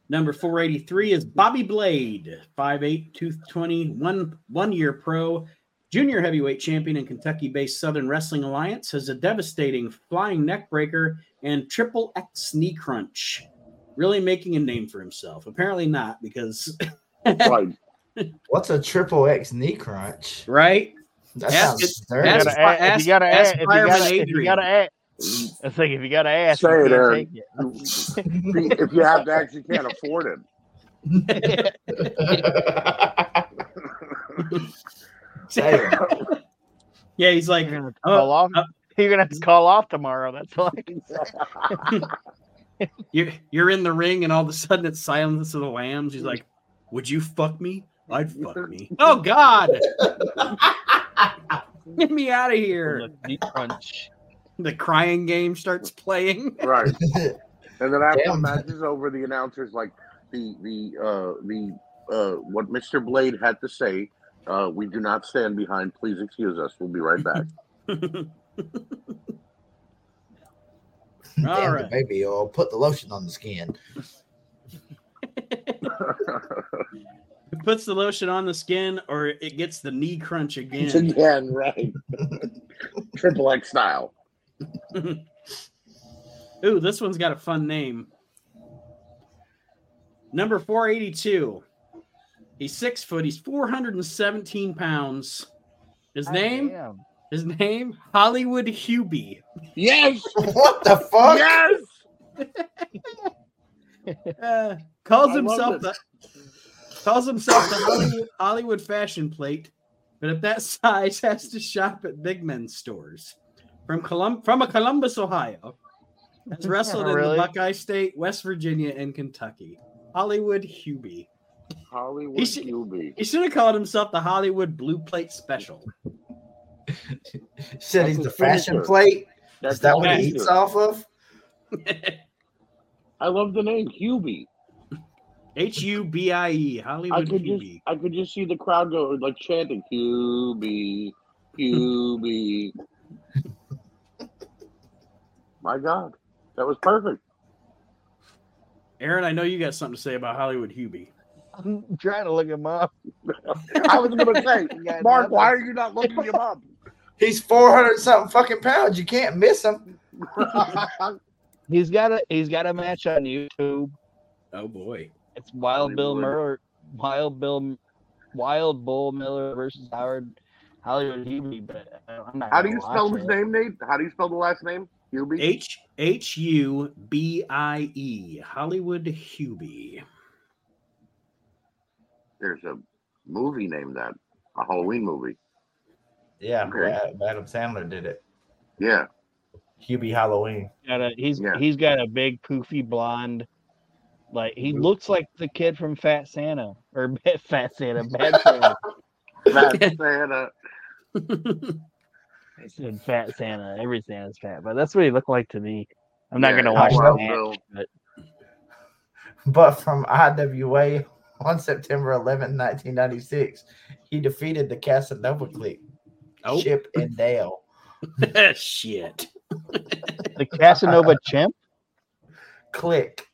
S1: Number 483 is Bobby Blade, 5'8, 220, one, one year pro, junior heavyweight champion in Kentucky based Southern Wrestling Alliance, has a devastating flying neck breaker and triple X knee crunch. Really making a name for himself. Apparently not, because.
S2: right.
S4: What's a triple X knee crunch?
S1: Right?
S4: That
S1: Ask
S4: sounds
S1: it-
S4: dirty.
S1: ask-
S3: Gotta ask- if you gotta
S1: ask
S3: ask, if you gotta, if you gotta ask, it's like if you gotta ask,
S2: Say
S3: you
S2: it,
S3: can't
S2: Aaron. if you have to actually can't afford it.
S4: Say it.
S1: Yeah, he's like,
S3: You're gonna
S1: Oh,
S3: call off.
S1: uh,
S3: You're gonna have to call off tomorrow. That's all. I can say.
S1: you're, you're in the ring, and all of a sudden it's Silence of the Lambs. He's like, Would you fuck me? I'd fuck me. Oh, God. Get me out of here.
S3: The knee crunch.
S1: The crying game starts playing.
S2: right. And then after the
S4: Damn.
S2: match is over, the announcer's like the the uh the uh what Mr. Blade had to say. Uh, we do not stand behind. Please excuse us. We'll be right back.
S4: Damn
S1: All
S4: the
S1: right.
S4: baby oil. Put the lotion on the skin.
S1: It puts the lotion on the skin, or it gets the knee crunch again.
S2: Again, right? Triple X style.
S1: Ooh, this one's got a fun name. Number 482. He's six foot. He's 417 pounds. His name?
S3: Damn.
S1: His name? Hollywood Hubie.
S2: Yes.
S4: what the fuck?
S2: Yes.
S1: Uh, calls
S2: I
S1: himself the calls himself the Hollywood, Hollywood fashion plate, but at that size has to shop at big men's stores. From Colum- from a Columbus, Ohio. Has wrestled in
S3: Really?
S1: the Buckeye State, West Virginia, and Kentucky. Hollywood Hubie.
S2: Hollywood
S1: He should-
S2: QB.
S1: He should have called himself the Hollywood Blue Plate Special.
S4: Said he's the fashion
S2: finisher.
S4: plate.
S2: That's
S4: Is that what he eats off of?
S2: I love the name Hubie.
S1: H U B I E.
S2: I
S1: Hollywood
S2: could just
S1: Hubie.
S2: I could just see the crowd go like chanting Hubie, Hubie. My God, that was perfect.
S1: Aaron, I know you got something to say about Hollywood Hubie.
S3: I'm trying to look him up.
S2: I was gonna say, Mark,
S3: nothing.
S2: why are you not looking him up?
S4: He's 400 something fucking pounds. You can't miss him.
S3: He's got a he's got a match on YouTube.
S1: Oh boy.
S3: It's Wild Bill Miller, Wild Bill, Wild Bull Miller versus Howard Hollywood Hubie. But I'm not.
S2: How do you spell
S3: watch
S2: his
S3: it.
S2: name, Nate? How do you spell the last name? Hubie.
S1: H H U B I E. Hollywood Hubie.
S2: There's a movie named that, a Halloween movie.
S4: Yeah,
S2: Okay.
S4: Adam- Adam Sandler did it.
S2: Yeah,
S4: Hubie Halloween.
S3: Got a, he's
S2: Yeah.
S3: he's got a big poofy blonde. Like he
S2: Mm-hmm.
S3: looks like the kid from Fat Santa or Fat Santa, Bad Santa.
S2: that's Santa.
S3: I said Fat Santa. Every Santa's fat, but that's what he looked like to me. I'm not
S2: Yeah,
S3: gonna watch
S4: that.
S3: the
S2: Bill.
S3: match, but
S4: But from IWA on September 11, 1996, he defeated the Casanova clique,
S1: Oh
S4: Chip and Dale.
S1: shit.
S3: the Casanova chimp.
S4: Click.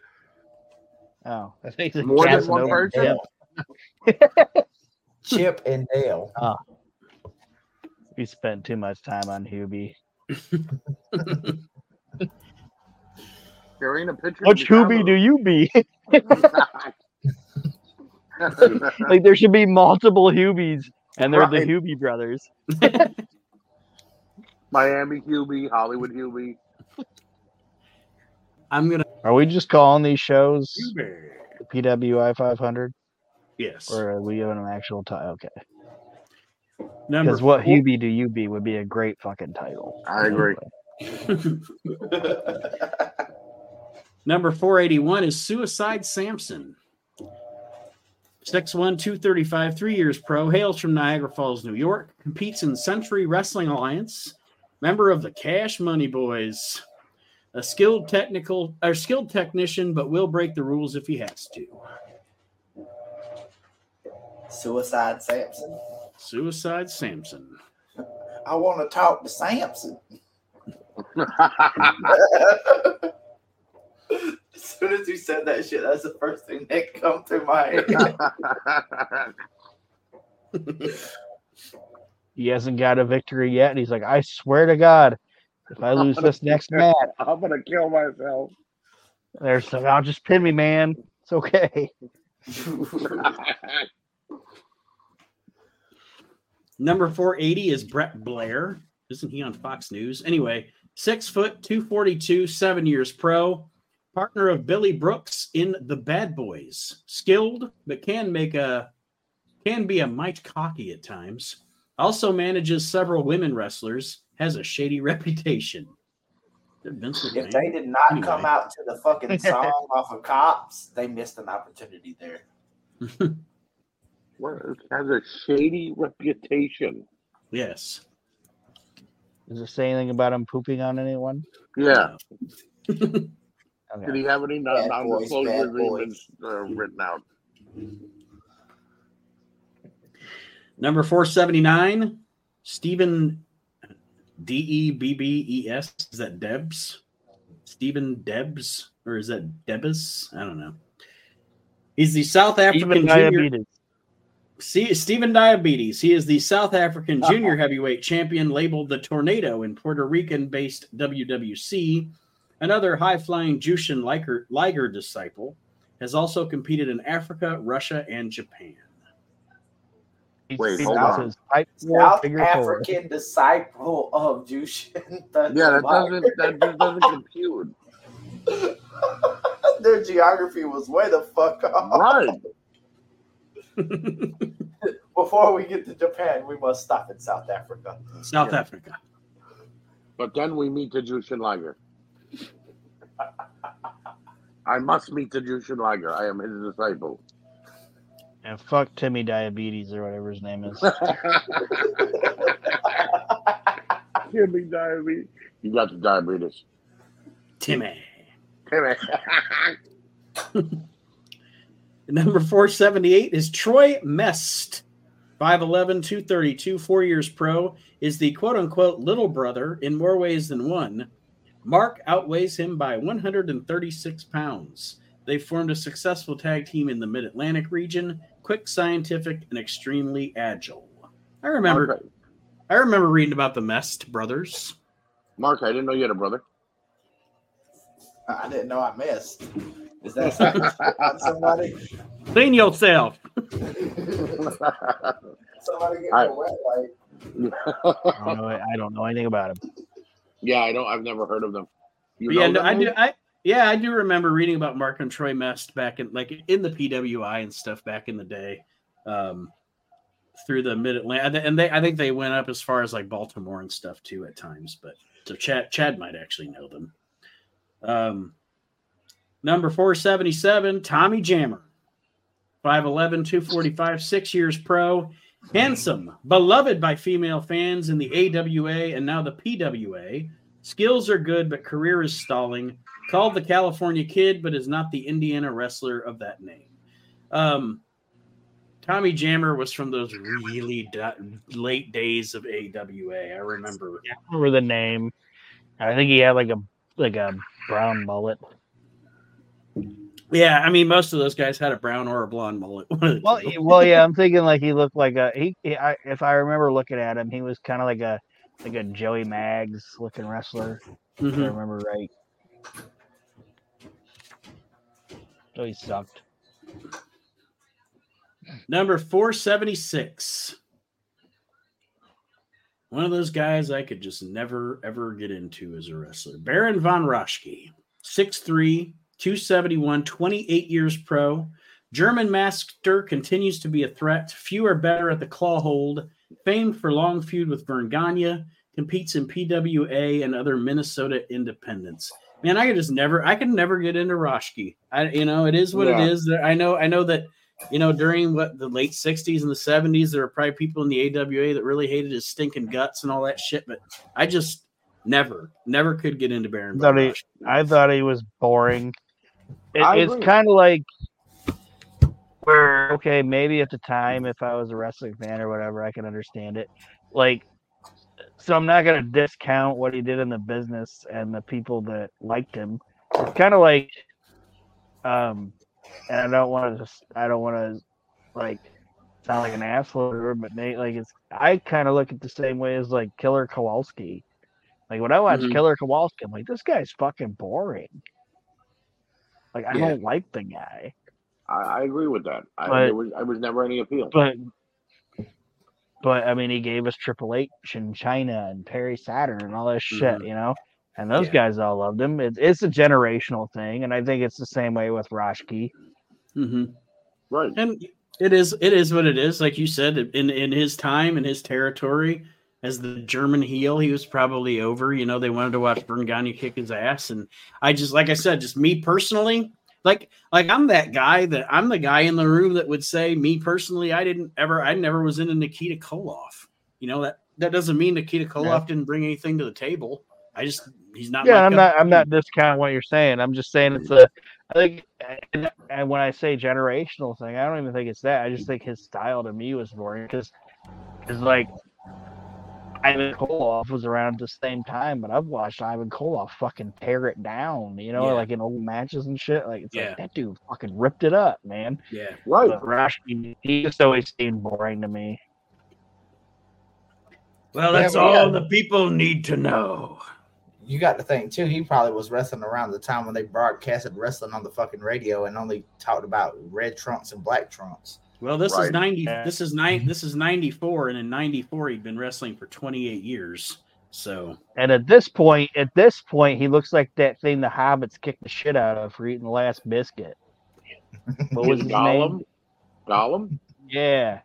S3: Oh, I think the
S2: More than one
S3: Casanova
S2: person?
S4: Chip and Dale. Oh.
S3: We spent too much time on Hubie.
S2: There ain't a picture.
S3: Which Hubie do you be? like there should be multiple Hubies, and they're the Hubie brothers.
S2: Miami Hubie, Hollywood Hubie.
S1: I'm gonna
S3: Are we just calling these shows
S1: Hubie.
S3: PWI 500,
S1: Yes.
S3: or are we on an actual time? Okay. Because what four. Hubie do you be would be a great fucking title.
S2: I agree.
S1: Number 481 is Suicide Samson. 6'1, 235, three years pro, hails from Niagara Falls, New York, competes in Century Wrestling Alliance, member of the Cash Money Boys, a skilled technical or skilled technician, but will break the rules if he has to.
S5: Suicide Samson.
S1: Suicide Samson.
S5: I want to talk to Samson. as soon as you said that shit, that's the first thing that come to my
S3: head. he hasn't got a victory yet, and he's like, "I swear to God, if I lose this next match,
S2: I'm gonna kill myself."
S3: There's, some. I'll just pin me, man. It's okay.
S1: Number 480 is Brett Blair. Isn't he on Fox News? Anyway, six foot, 242, seven years pro partner of Billy Brooks in The Bad Boys. Skilled, but can make a can be a mite cocky at times. Also manages several women wrestlers. Has a shady reputation.
S5: If they did not anyway. come out to the fucking song off of Cops, they missed an opportunity there.
S2: has a shady reputation.
S1: Yes.
S3: Does it say anything about him pooping on anyone?
S2: Yeah. Okay. Did he have any non disclosure agreements uh, written out?
S1: Number 479, Stephen D E B B E S. Is that Debs? Stephen Debs? Or is that Debus? I don't know. He's the South African junior. See, Stephen Diabetes. He is the South African uh-huh. junior heavyweight champion, labeled the Tornado in Puerto Rican based WWC Another high flying Jushin Liger, Liger disciple has also competed in Africa, Russia, and Japan.
S2: Wait, hold on.
S5: South African four. disciple of Jushin.
S2: Yeah, that doesn't that doesn't compute.
S5: Their geography was way the fuck off.
S2: Right.
S5: Before we get to Japan, we must stop in South Africa.
S1: South yeah. Africa.
S2: But then we meet the Jushin Liger. I must meet the Jushin Liger. I am his disciple.
S3: And fuck Timmy Diabetes or whatever his name is.
S2: Timmy Diabetes. You got the diabetes.
S1: Timmy.
S2: Timmy.
S1: Number 478 is Troy Mest. 5'11, 232, four years pro, is the quote unquote little brother in more ways than one Mark outweighs him by 136 pounds. They formed a successful tag team in the Mid Atlantic region, quick, scientific, and extremely agile. I remember, Mark, I remember reading about the Mest brothers.
S2: Mark, I didn't know you had a brother.
S5: I didn't know I missed. Is that somebody?
S1: Clean yourself.
S5: somebody get I, wet
S3: light. I don't, know, I don't know anything about him.
S2: Yeah, I don't. I've never heard of them.
S1: yeah, no, I do. I yeah, I do remember reading about Mark and Troy Mest back in like in the PWI and stuff back in the day, um, through the Mid Atlantic, and they I think they went up as far as like Baltimore and stuff too at times. But so Chad Chad might actually know them. Um, number four seventy seven, Tommy Jammer, 5'11", 245, six years pro. Handsome, beloved by female fans in the AWA and now the PWA. Skills are good, but career is stalling. Called the California Kid, but is not the Indiana wrestler of that name. Um, Tommy Jammer was from those really late days of AWA. I remember.
S3: I remember the name. I think he had like a like a brown mullet.
S1: Yeah, I mean, most of those guys had a brown or a blonde mullet.
S3: well, well, yeah, I'm thinking like he looked like a he. he I, if I remember looking at him, he was kind of like a like a Joey Mags looking wrestler. Mm-hmm. If I remember right. So he sucked.
S1: Number 476. One of those guys I could just never, ever get into as a wrestler. Baron von Raschke, 6'3, 271, 28 years pro. German Master continues to be a threat. Few are better at the claw hold famed for long feud with Verne Gagne, competes in PWA and other Minnesota independents. Man, I could just never, I could never get into Raschke. I, you know, it is what yeah. it is. I know, I know that, you know, during what the late '60s and the '70s, there were probably people in the AWA that really hated his stinking guts and all that shit. But I just never, never could get into Baron.
S3: Thought he, I thought he was boring. It, it's kind of like where okay, maybe at the time, if I was a wrestling fan or whatever, I can understand it. Like, so I'm not gonna discount what he did in the business and the people that liked him. It's kind of like, um, and I don't want to just, I don't want to like sound like an asshole, but Nate, like it's, I kind of look at the same way as like Killer Kowalski. Like when I watch mm-hmm. Killer Kowalski, I'm like, this guy's fucking boring. Like I yeah. don't like the guy.
S2: I, I agree with that. I, but, was, I was never any appeal.
S3: But but I mean, he gave us Triple H and Chyna and Perry Saturn and all this mm-hmm. shit, you know. And those yeah. guys all loved him. It, it's a generational thing, and I think it's the same way with Raschke.
S1: Mm-hmm. Right, and it is it is what it is. Like you said, in in his time in his territory as the German heel, he was probably over. You know, they wanted to watch Verne Gagne kick his ass, and I just like I said, just me personally, like, like I'm that guy that I'm the guy in the room that would say, me personally, I didn't ever, I never was into Nikita Koloff. You know that that doesn't mean Nikita Koloff yeah. didn't bring anything to the table. I just he's not.
S3: Yeah, I'm not. I'm not discounting what you're saying. I'm just saying it's a. I think, and, and when I say generational thing, I don't even think it's that. I just think his style to me was boring because, it's like Ivan Koloff was around at the same time, but I've watched Ivan Koloff fucking tear it down, you know, yeah. like in old matches and shit. Like it's yeah. like that dude fucking ripped it up, man.
S1: Yeah,
S2: right.
S3: But Raschke, he just always seemed boring to me.
S1: Well, that's yeah, all the people need to know.
S4: You got to think too. He probably was wrestling around the time when they broadcasted wrestling on the fucking radio and only talked about red trunks and black trunks.
S1: Well, this right. is ninety. This is nine. Mm-hmm. This is ninety four, and in ninety four, he'd been wrestling for twenty eight years. So,
S3: and at this point, at this point, he looks like that thing the hobbits kicked the shit out of for eating the last biscuit.
S2: What was his Gollum? name? Gollum.
S3: Yeah,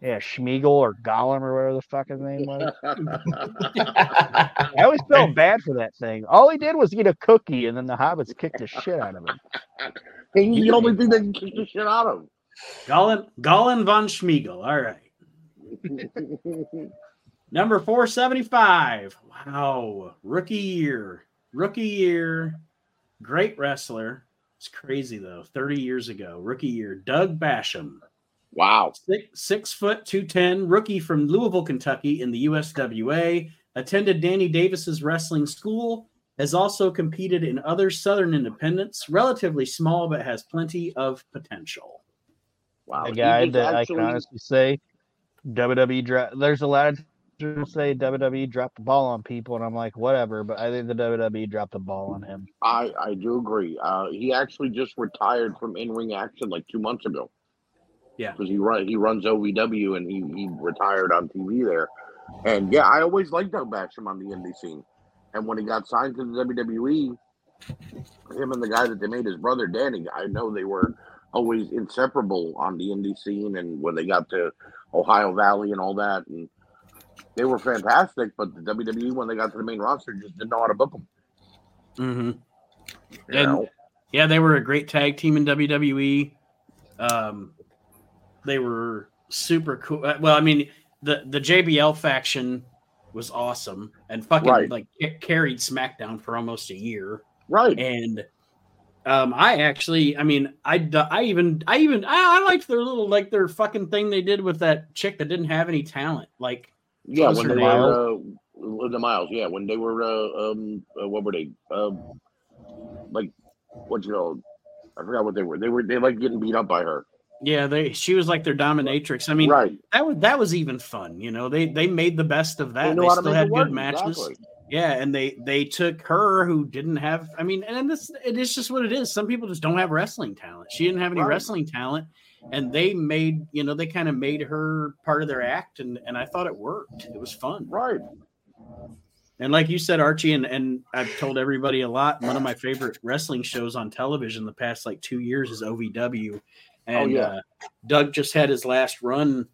S3: yeah, Smeagol or Gollum or whatever the fuck his name was. I always felt bad for that thing. All he did was eat a cookie, and then the hobbits kicked the shit out of him.
S2: He's the only thing that can kick the shit out of him.
S1: Gollum, Gollum von Smeagol. All right. Number 475. Wow. Rookie year. Rookie year. Great wrestler. It's crazy though. 30 years ago. Rookie year. Doug Basham.
S2: Wow.
S1: Six, six foot 210. Rookie from Louisville, Kentucky in the USWA. Attended Danny Davis's wrestling school. Has also competed in other Southern independents. Relatively small, but has plenty of potential.
S3: Wow. A guy that actually... I can honestly say WWE drop. There's a lot of people say WWE dropped the ball on people, and I'm like, whatever. But I think the WWE dropped the ball on him.
S2: I I do agree. Uh, he actually just retired from in ring action like two months ago.
S1: Yeah,
S2: because he run he runs OVW and he he retired on TV there. And yeah, I always liked Doug Basham on the indie scene. And when he got signed to the WWE, him and the guy that they made his brother Danny, I know they were always inseparable on the indie scene and when they got to Ohio Valley and all that and they were fantastic, but the WWE when they got to the main roster just didn't know how to book them.
S1: Mm-hmm. And, yeah, they were a great tag team in WWE. Um, they were super cool. Uh, well, I mean, the the JBL faction was awesome and fucking right. like carried SmackDown for almost a year.
S2: Right.
S1: And um, I actually, I mean, I, I even, I even, I, I liked their little, like their fucking thing they did with that chick that didn't have any talent. Like,
S2: yeah, when they were, uh, the miles, yeah, when they were, uh, um, uh, what were they, um, like, what you know, I forgot what they were. They were, they like getting beat up by her.
S1: Yeah, they, she was like their dominatrix. I mean, right. that was, that was even fun. You know, they, they made the best of that. They, they still had good matches. Exactly. Yeah, and they they took her who didn't have. I mean, and this it is just what it is. Some people just don't have wrestling talent. She didn't have any right. wrestling talent, and they made you know they kind of made her part of their act, and and I thought it worked. It was fun.
S2: Right.
S1: And like you said, Archie, and, and I've told everybody a lot. One of my favorite wrestling shows on television the past like two years is OVW. And oh, yeah. uh, Doug just had his last run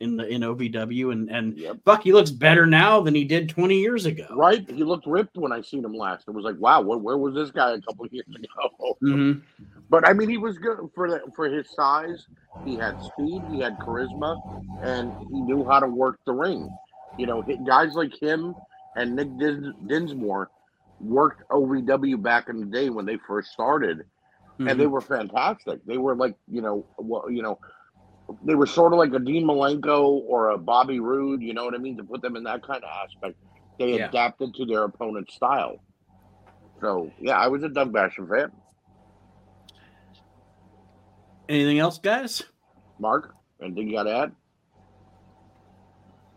S1: in the in OVW, and and yep. Fuck, he looks better now than he did 20 years ago.
S2: Right, he looked ripped when I seen him last. It was like, wow, where, where was this guy a couple years ago?
S1: Mm-hmm.
S2: But I mean, he was good for the, for his size. He had speed, he had charisma, and he knew how to work the ring. You know, guys like him and Nick Dinsmore worked OVW back in the day when they first started, mm-hmm. and they mm-hmm. were fantastic. They were like, you know, well, you know, they were sort of like a Dean Malenko or a Bobby Roode. You know what I mean? To put them in that kind of aspect, they yeah. adapted to their opponent's style. So yeah, I was a Doug Basham fan.
S1: Anything else, guys?
S2: Mark, anything you got to add?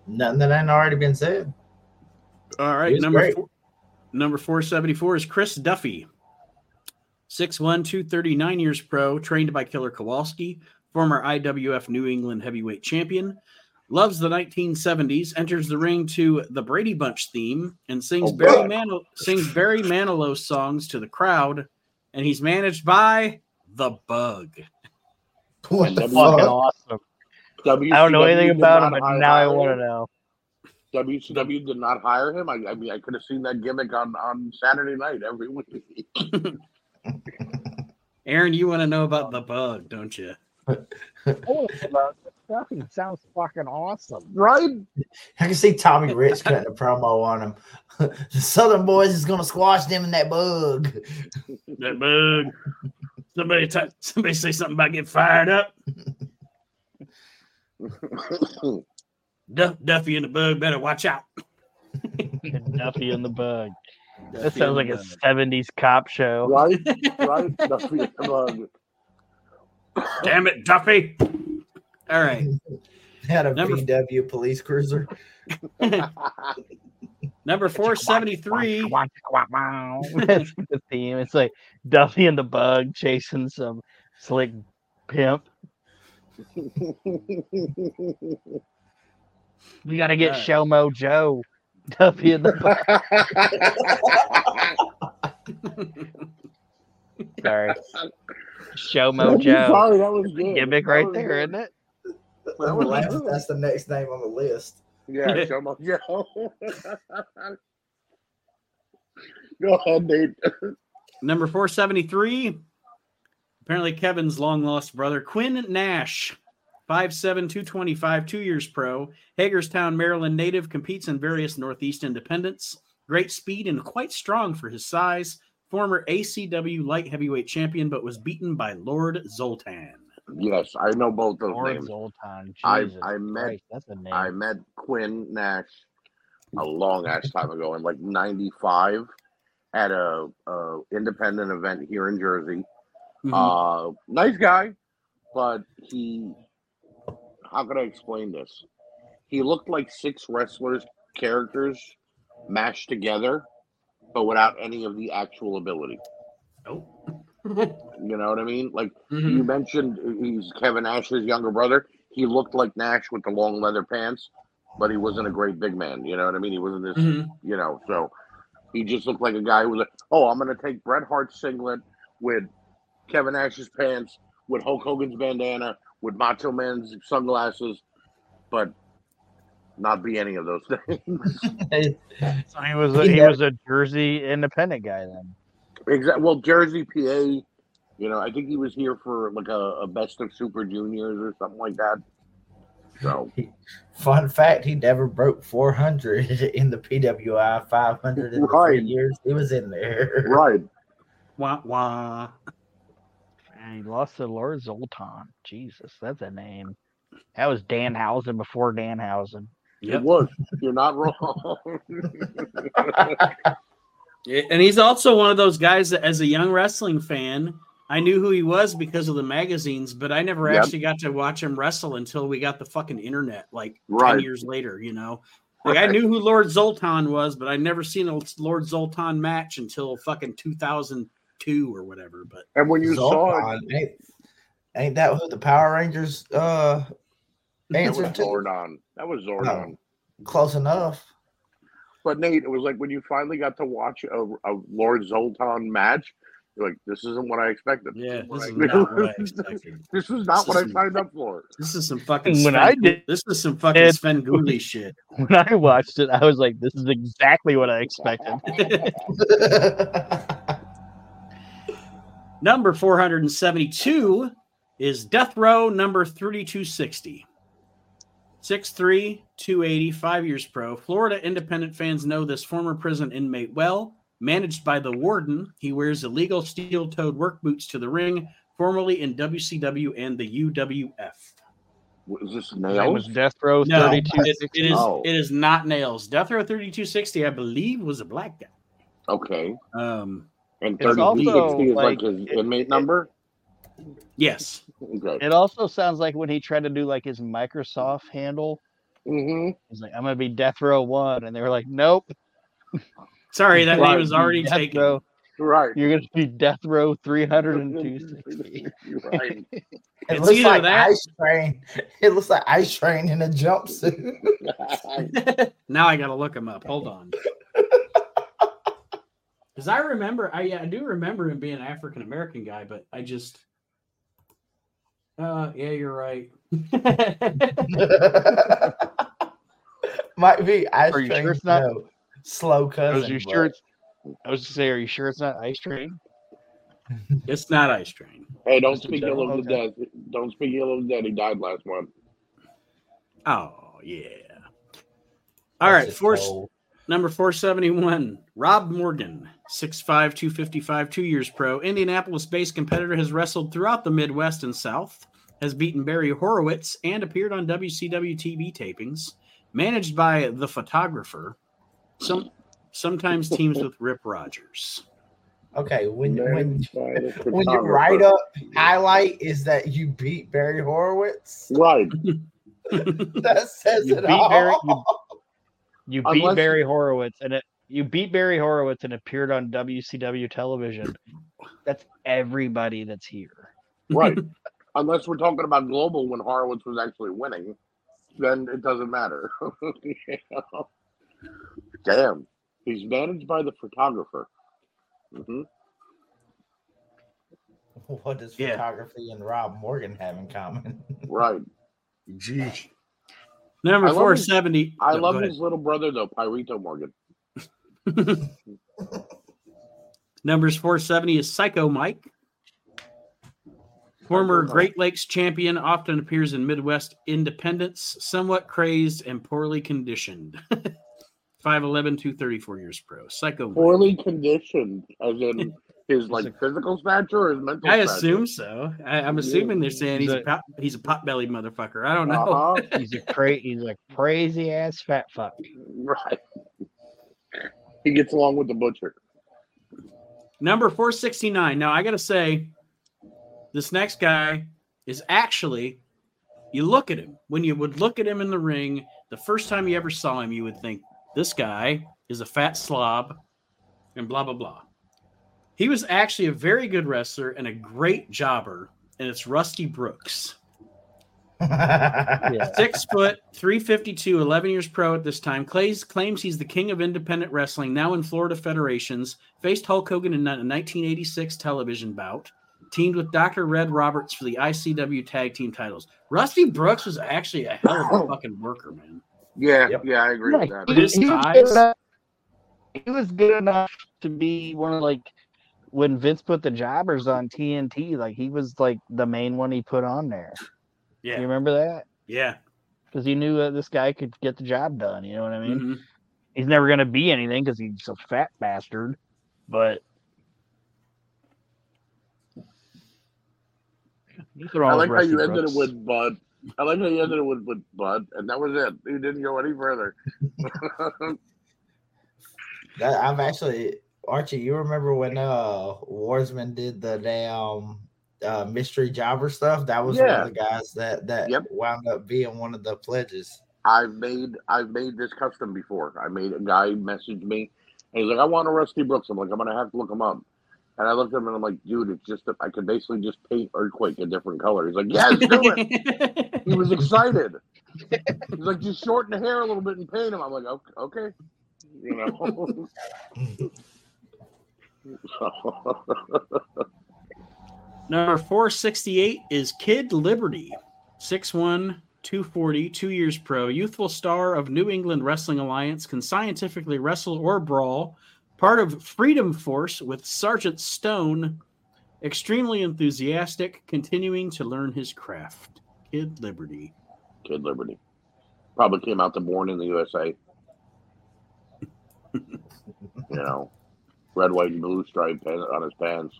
S4: Nothing that hadn't already been said.
S1: All right, number four, number four seventy four is Chris Duffy. 6'1", 239 years pro, trained by Killer Kowalski, former IWF New England heavyweight champion. Loves the 1970s, enters the ring to the Brady Bunch theme, and sings oh, Barry Manilow, sings Barry Manilow songs to the crowd. And he's managed by the Bug.
S3: What the fucking awesome. WCW I don't know anything about him, but now I want to know.
S2: WCW did not hire him. I, I mean, I could have seen that gimmick on, on Saturday night every week.
S1: Aaron, you want to know about the bug, don't you?
S6: Oh, fucking sounds fucking awesome,
S2: right?
S4: I can see Tommy Rich cutting a promo on him. the Southern Boys is gonna squash them in that bug.
S1: That bug. Somebody, t- somebody say something about getting fired up. Duff, Duffy and the Bug better watch out.
S3: Duffy and the Bug. Duffy that sounds like a '70s cop show.
S2: Right, right. Duffy and the Bug.
S1: Damn it, Duffy! All right.
S4: Had a Number... VW police cruiser.
S1: Number four seventy three.
S3: That's the theme. It's like Duffy and the Bug chasing some slick pimp. We got to get right. Showmo Joe. Duffy in the bug. Sorry. Showmo Joe.
S2: Sorry, that was good.
S3: Gimmick right there, good. isn't it?
S4: Well, that's the next name on the list.
S2: Yeah, Showmo Joe. Go ahead, Nate.
S1: Number 473. Apparently, Kevin's long lost brother, Quinn Nash. 5'7, 225, two years pro. Hagerstown, Maryland native, competes in various Northeast independents. Great speed and quite strong for his size. Former ACW light heavyweight champion, but was beaten by Lord Zoltan.
S2: Yes, I know both those names.
S3: Lord
S2: names.
S3: Zoltan.
S2: I, I met Christ, I met Quinn Nash a long ass time ago in like '95 at a, a, independent event here in Jersey. Mm-hmm. Uh, nice guy, but he how can I explain this? He looked like six wrestlers characters mashed together, but without any of the actual ability.
S1: Oh.
S2: you know what I mean? Like mm-hmm. you mentioned, he's Kevin Nash's younger brother. He looked like Nash with the long leather pants, but he wasn't a great big man. You know what I mean? He wasn't this, mm-hmm. you know. So he just looked like a guy who was like, "Oh, I'm going to take Bret Hart's singlet with Kevin Nash's pants, with Hulk Hogan's bandana, with Macho Man's sunglasses, but not be any of those things.
S3: so he was a, he was a Jersey independent guy then.
S2: Exactly. Well, Jersey, PA. You know, I think he was here for like a, a best of Super Juniors or something like that. So,
S4: fun fact: he never broke 400 in the PWI 500 in right. three years he was in there.
S2: Right.
S1: Wah wah.
S3: And he lost to Lord Zoltan. Jesus, that's a name. That was Danhausen before Danhausen.
S2: Yep. It was. You're not wrong.
S1: and he's also one of those guys that, as a young wrestling fan, I knew who he was because of the magazines, but I never yep. actually got to watch him wrestle until we got the fucking internet, like right. 10 years later, you know? Like right. I knew who Lord Zoltan was, but I never seen a Lord Zoltan match until fucking 2002 or whatever. But
S2: and when you saw it,
S4: ain't, ain't, that who the Power Rangers uh answered
S2: that was Zordon. That was Zordon.
S4: close enough.
S2: But Nate, it was like when you finally got to watch a, a Lord Zoltan match. You're like, this isn't what I expected.
S1: Yeah, this is
S2: Right.
S1: not what I expected.
S2: This is not
S1: This
S2: what I
S1: is-
S2: signed up for.
S1: This is some fucking.
S3: When
S1: Sven,
S3: I did-
S1: this is some fucking
S3: It-
S1: Svengoolie shit.
S3: When I watched it, I was like, "This is exactly what I expected."
S1: Number 472 is Death Row number 3260. 6'3, 280, five years pro. Florida independent fans know this former prison inmate well. Managed by the warden, he wears illegal steel toed work boots to the ring, formerly in WCW and the UWF.
S2: Is this
S3: Name was
S2: nails?
S3: Death Row
S1: No,
S3: thirty
S1: it, it is
S2: Oh.
S1: it is not nails. Death Row 3260, I believe, was a black guy.
S2: Okay.
S1: Um,
S2: And
S3: It's
S2: 30 is
S3: like,
S2: like his
S3: it-
S2: inmate
S3: it-
S2: number?
S1: yes.
S2: Okay.
S3: It also sounds like when he tried to do like his Microsoft handle,
S2: hmm
S3: he's like, "I'm gonna be Death Row One," and they were like, "Nope,
S1: Sorry, that
S2: Right.
S1: name was already
S3: Death
S1: taken.
S3: Row.
S2: Right.
S3: You're gonna be Death Row 30260."
S2: right.
S4: It
S1: It's
S4: looks
S1: either
S4: like
S1: that-
S4: Ice Train. It looks like Ice Train in a jumpsuit.
S1: now I gotta look him up. Hold on. Because I remember, I yeah, I do remember him being an African American guy, but I just, uh, yeah, you're right.
S4: Might be Ice
S3: Are you
S4: Train.
S3: sure it's not-
S4: no, slow
S3: I
S4: cousin.
S3: was you
S4: but-
S3: sure it's I was to say, are you sure it's not Ice Train?
S1: it's not Ice Train.
S2: Hey, don't
S3: Mr.
S2: speak
S3: Joe,
S2: ill of the dead. Don't speak ill of the dead. He died last month.
S1: Oh yeah. All right,
S4: That's
S1: four,
S4: old.
S1: number four seventy one. Rob Morgan, 6'5", 255, two years pro. Indianapolis-based competitor has wrestled throughout the Midwest and South. Has beaten Barry Horowitz and appeared on WCW TV tapings. Managed by the photographer. Some sometimes teams with Rip Rogers.
S4: Okay, when when
S2: Managed by
S4: when you write up highlight is that you beat Barry Horowitz.
S2: Right.
S4: That says
S3: You
S4: it
S3: beat
S4: all.
S3: Barry- you- You beat
S2: Unless-
S3: Barry Horowitz, and it you beat Barry Horowitz and appeared on WCW television. That's everybody that's here.
S2: Right. Unless we're talking about global when Horowitz was actually winning, then it doesn't matter. Damn. He's managed by the photographer. hmm
S4: What does
S1: Yeah.
S4: photography and Rob Morgan have in common?
S2: Right.
S1: Gee. Number
S2: I love his- I
S1: No,
S2: love his little brother though, Pirata Morgan.
S1: Numbers 470 is Psycho Mike. Former Great Lakes champion, often appears in Midwest independents, somewhat crazed and poorly conditioned. 5'11, 234 years pro. Psycho
S2: Poorly conditioned, as in his like physical stature or his mental
S1: I
S2: stature?
S1: assume so. I, I'm assuming they're saying he's a
S3: He's a-
S1: pot, he's a pot bellied motherfucker. I don't know.
S2: Uh-huh.
S3: He's a cra- he's a crazy ass fat fuck.
S2: Right. He gets along with the butcher.
S1: Number 469. Now I gotta say, this next guy is actually you look at him. When you would look at him in the ring the first time you ever saw him you would think this guy is a fat slob and blah blah blah. He was actually a very good wrestler and a great jobber and it's rusty brooks.
S3: Yeah.
S1: six foot 352 11 years pro at this time clays claims he's the king of independent wrestling now in florida federations faced hulk hogan in a 1986 television bout teamed with dr red roberts for the icw tag team titles rusty brooks was actually a hell of a fucking worker man
S2: Yeah,
S4: Yep.
S2: yeah, I agree with that.
S1: His
S3: he, was
S1: size.
S3: good enough, he was good enough to be one of like when Vince put the jobbers on TNT, like he was like the main one he put on there.
S1: Yeah.
S3: You remember that?
S1: yeah
S3: Because he knew that this guy could get the job done. You know what I mean?
S1: Mhm.
S3: He's never gonna be anything because he's a fat bastard. But These are
S2: I like how
S3: Rusty
S2: you ended it with Bud. I like how you ended it with, with Bud, and that was it. You didn't go any further.
S4: That, I've actually Archie. You remember when uh Warsman did the damn uh, mystery jobber stuff? That was one of the guys that that
S2: Yep.
S4: wound up being one of the pledges.
S2: I've made I've made this custom before. I made a guy message me, and he's like, "I want a Rusty Brooks." I'm like, "I'm gonna have to look him up." And I looked at him and I'm like, "Dude, it's just that I could basically just paint Earthquake a different color." He's like, "Yes, do it." he was excited. He's like, "Just shorten the hair a little bit and paint him." I'm like, "Okay, okay." you know."
S1: Number 468 is Kid Liberty, 6'1, 240, two years pro, youthful star of New England Wrestling Alliance, can scientifically wrestle or brawl, part of Freedom Force with Sergeant Stone, extremely enthusiastic, continuing to learn his craft. Kid Liberty.
S2: Kid Liberty. Probably came out to Born in the USA. you know, red, white, and blue stripe on his pants.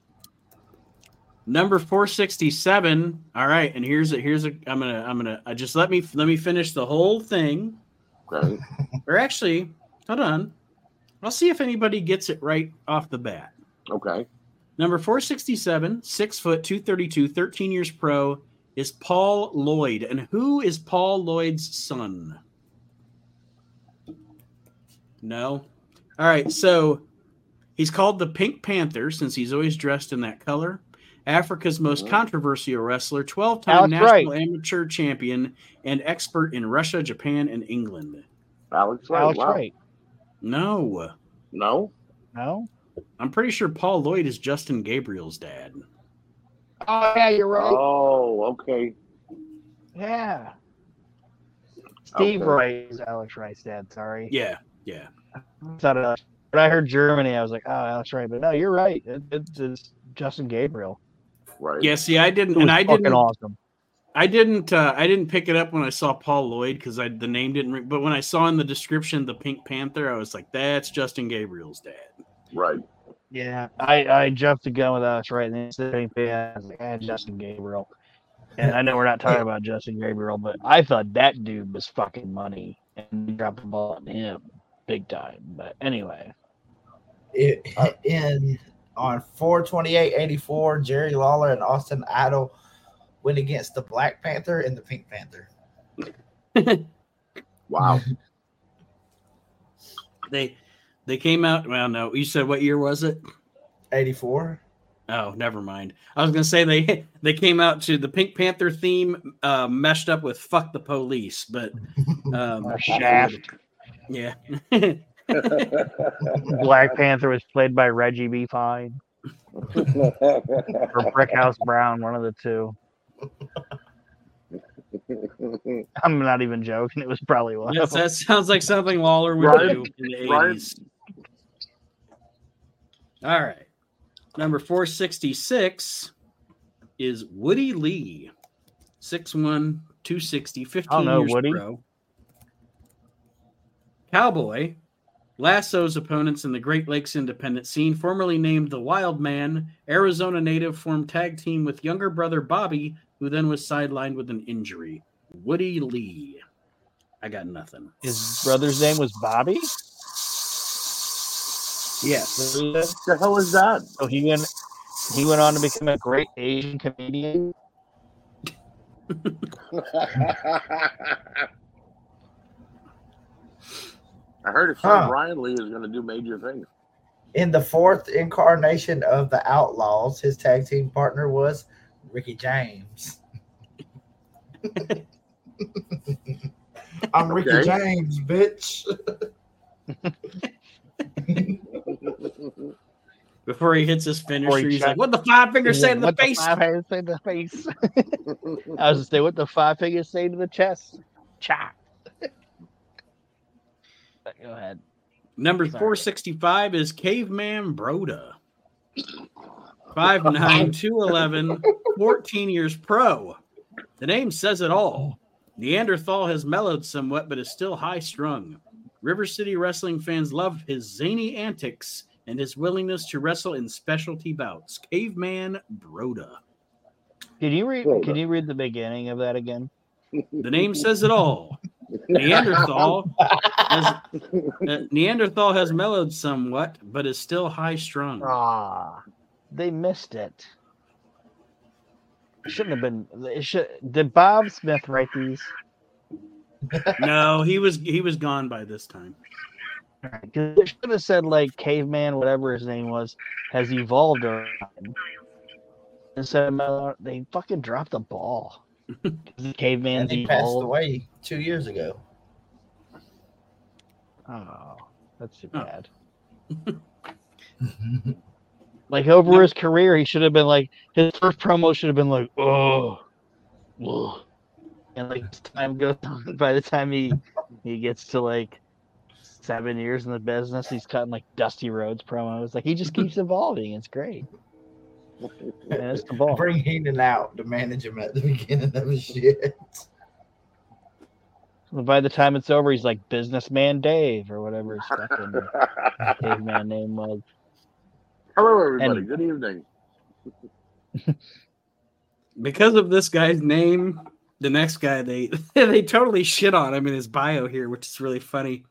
S1: Number 467. All right, and here's a here's a I'm gonna I'm gonna uh, just let me let me finish the whole thing.
S2: Okay.
S1: or actually, hold on. I'll see if anybody gets it right off the bat.
S2: Okay.
S1: Number 467, six foot, 232, 13 years pro, is Paul Lloyd. And who is Paul Lloyd's son? No. All right. So he's called the Pink Panther since he's always dressed in that color. Africa's most mm-hmm. controversial wrestler, 12 time national right. amateur champion, and expert in Russia, Japan, and England.
S2: Alex Wright. Alex wow. Wright.
S1: No.
S2: No?
S3: No?
S1: I'm pretty sure Paul Lloyd is Justin Gabriel's dad.
S6: Oh, yeah, you're right.
S2: Oh, okay.
S3: Yeah. Steve okay. Wright is Alex Wright's dad. Sorry.
S1: Yeah, yeah.
S3: I thought uh, when I heard Germany, I was like, oh, Alex Wright. But no, you're right. It, it's Justin Gabriel.
S2: Right.
S1: Yeah. See, I didn't, and I didn't.
S3: Awesome.
S1: I didn't. Uh, I didn't pick it up when I saw Paul Lloyd because I the name didn't. Ring, but when I saw in the description the Pink Panther, I was like, "That's Justin Gabriel's dad."
S2: Right.
S3: Yeah, I I jumped the gun with us right. And the Pink Panther, I was like, ah, Justin Gabriel. And I know we're not talking about Justin Gabriel, but I thought that dude was fucking money and dropped the ball on him big time. But anyway,
S4: it, in on 428.84, Jerry Lawler and Austin Idol went against the Black Panther and the Pink Panther.
S2: wow.
S1: they they came out. Well, no, you said what year was it?
S4: 84.
S1: Oh, never mind. I was gonna say they they came out to the Pink Panther theme, uh, meshed up with "fuck the police," but um,
S3: shaft.
S1: Yeah.
S3: Black Panther was played by Reggie B. Fine or Brickhouse Brown, one of the two. I'm not even joking. It was probably one.
S1: Yes, that sounds like something Lawler would right. do in the 80s. All right. Number 466 is Woody Lee. 6'1, 260, 15 know, years Woody. pro. Cowboy Lasso's opponents in the Great Lakes independent scene, formerly named the Wild Man, Arizona native formed tag team with younger brother Bobby, who then was sidelined with an injury. Woody Lee. I got nothing.
S3: His brother's name was Bobby?
S1: Yes.
S2: What the hell is that?
S3: So he went he went on to become a great Asian comedian.
S2: I heard his son huh. Ryan Lee is going to do major things.
S4: In the fourth incarnation of the Outlaws, his tag team partner was Ricky James. I'm Ricky James, bitch.
S1: Before he hits his finisher, he he's like, "What the five fingers say to the face?"
S3: five fingers say to the face. I was to say, "What the five fingers say to the chest?" Chop. Go ahead.
S1: Number 465 is Caveman Broda. 5'9, 211, 14 years pro. The name says it all. Neanderthal has mellowed somewhat, but is still high strung. River City wrestling fans love his zany antics and his willingness to wrestle in specialty bouts. Caveman Broda.
S3: Can you read? Can you read the beginning of that again?
S1: The name says it all. Neanderthal has, uh, Neanderthal has mellowed somewhat, but is still high strung.
S3: Ah, they missed it. it shouldn't have been. It should. Did Bob Smith write these?
S1: no, he was he was gone by this time.
S3: Because they should have said like caveman, whatever his name was, has evolved around. Instead of they fucking dropped the ball. Caveman.
S4: And he passed away two years ago.
S3: Oh, that's too oh. Like over no. his career, he should have been like his first promo should have been like, oh, oh. and like time goes on, by the time he he gets to like seven years in the business, he's cutting like Dusty Rhodes promos. Like he just keeps evolving. It's great.
S4: it's the ball. Bring Heenan out to manage him at the beginning of his shit.
S3: By the time it's over, he's like businessman Dave or whatever his fucking caveman name was.
S2: Hello, everybody. And, Good evening.
S1: because of this guy's name, the next guy they they totally shit on him in his bio here, which is really funny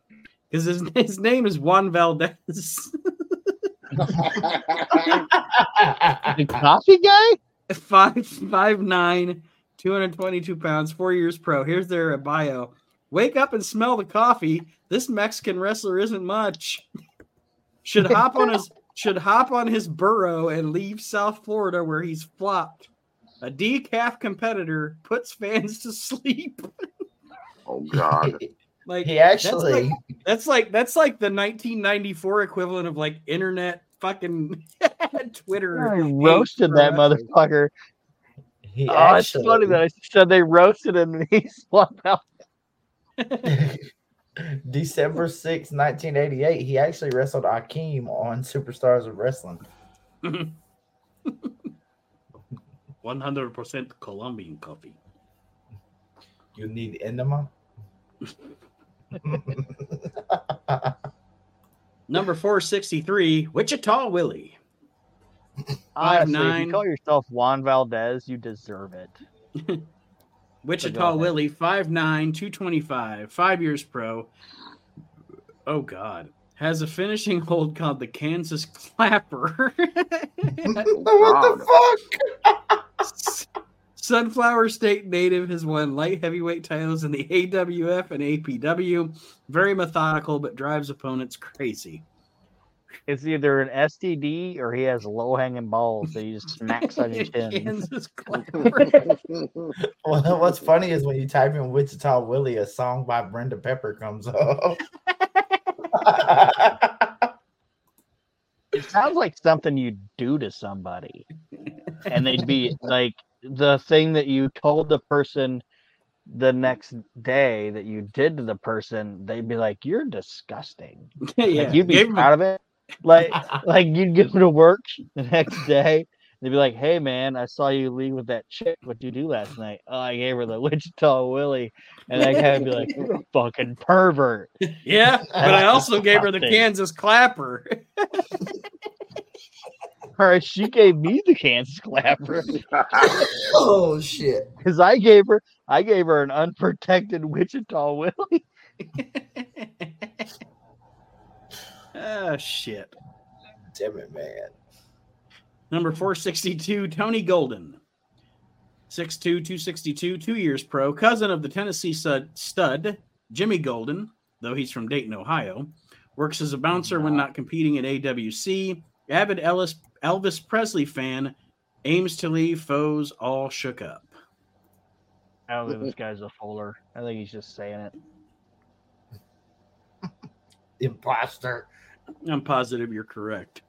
S1: because his his name is Juan Valdez.
S3: the coffee guy?
S1: Five five nine, 222 pounds, four years pro. Here's their bio. Wake up and smell the coffee. This Mexican wrestler isn't much. Should hop on his should hop on his burro and leave South Florida where he's flopped. A decaf competitor puts fans to sleep.
S2: oh God.
S1: like
S4: he actually
S1: that's like, that's like that's like the 1994 equivalent of like internet fucking Twitter.
S3: I roasted that motherfucker. He oh, actually... it's funny that I said they roasted him and he swapped out.
S4: December 6, 1988, he actually wrestled Akeem on Superstars of Wrestling.
S1: 100% Colombian coffee.
S4: You need enema?
S1: Number 463, Wichita Willie.
S3: Honestly, nine. if you call yourself Juan Valdez, you deserve it.
S1: Wichita Willie, 5'9, 225, five years pro. Oh, God. Has a finishing hold called the Kansas Clapper.
S4: what the
S1: fuck? Sunflower State native has won light heavyweight titles in the AWF and APW. Very methodical, but drives opponents crazy.
S3: It's either an STD or he has low hanging balls that he just smacks on your chin.
S4: well, what's funny is when you type in Wichita Willie, a song by Brenda Pepper comes up.
S3: it sounds like something you'd do to somebody, and they'd be like the thing that you told the person the next day that you did to the person, they'd be like, "You're disgusting." yeah, like, you'd be proud of it like like you'd go to work the next day. They'd be like, "Hey man, I saw you leave with that chick. What'd you do last night?" Oh, I gave her the Wichita Willie, and that guy would be like, fucking pervert."
S1: Yeah, but I also gave her the Kansas Clapper.
S3: All right, she gave me the Kansas Clapper.
S4: oh shit!
S3: Because I gave her, I gave her an unprotected Wichita Willie.
S1: Oh shit.
S4: Damn it, man.
S1: Number 462, Tony Golden. 6'2, 262, two years pro, cousin of the Tennessee stud, Jimmy Golden, though he's from Dayton, Ohio. Works as a bouncer when not competing at AWC. Avid Ellis, Elvis Presley fan, aims to leave foes all shook up.
S3: I don't think this guy's a fuller. I think he's just saying it.
S4: Imposter.
S1: I'm positive you're correct.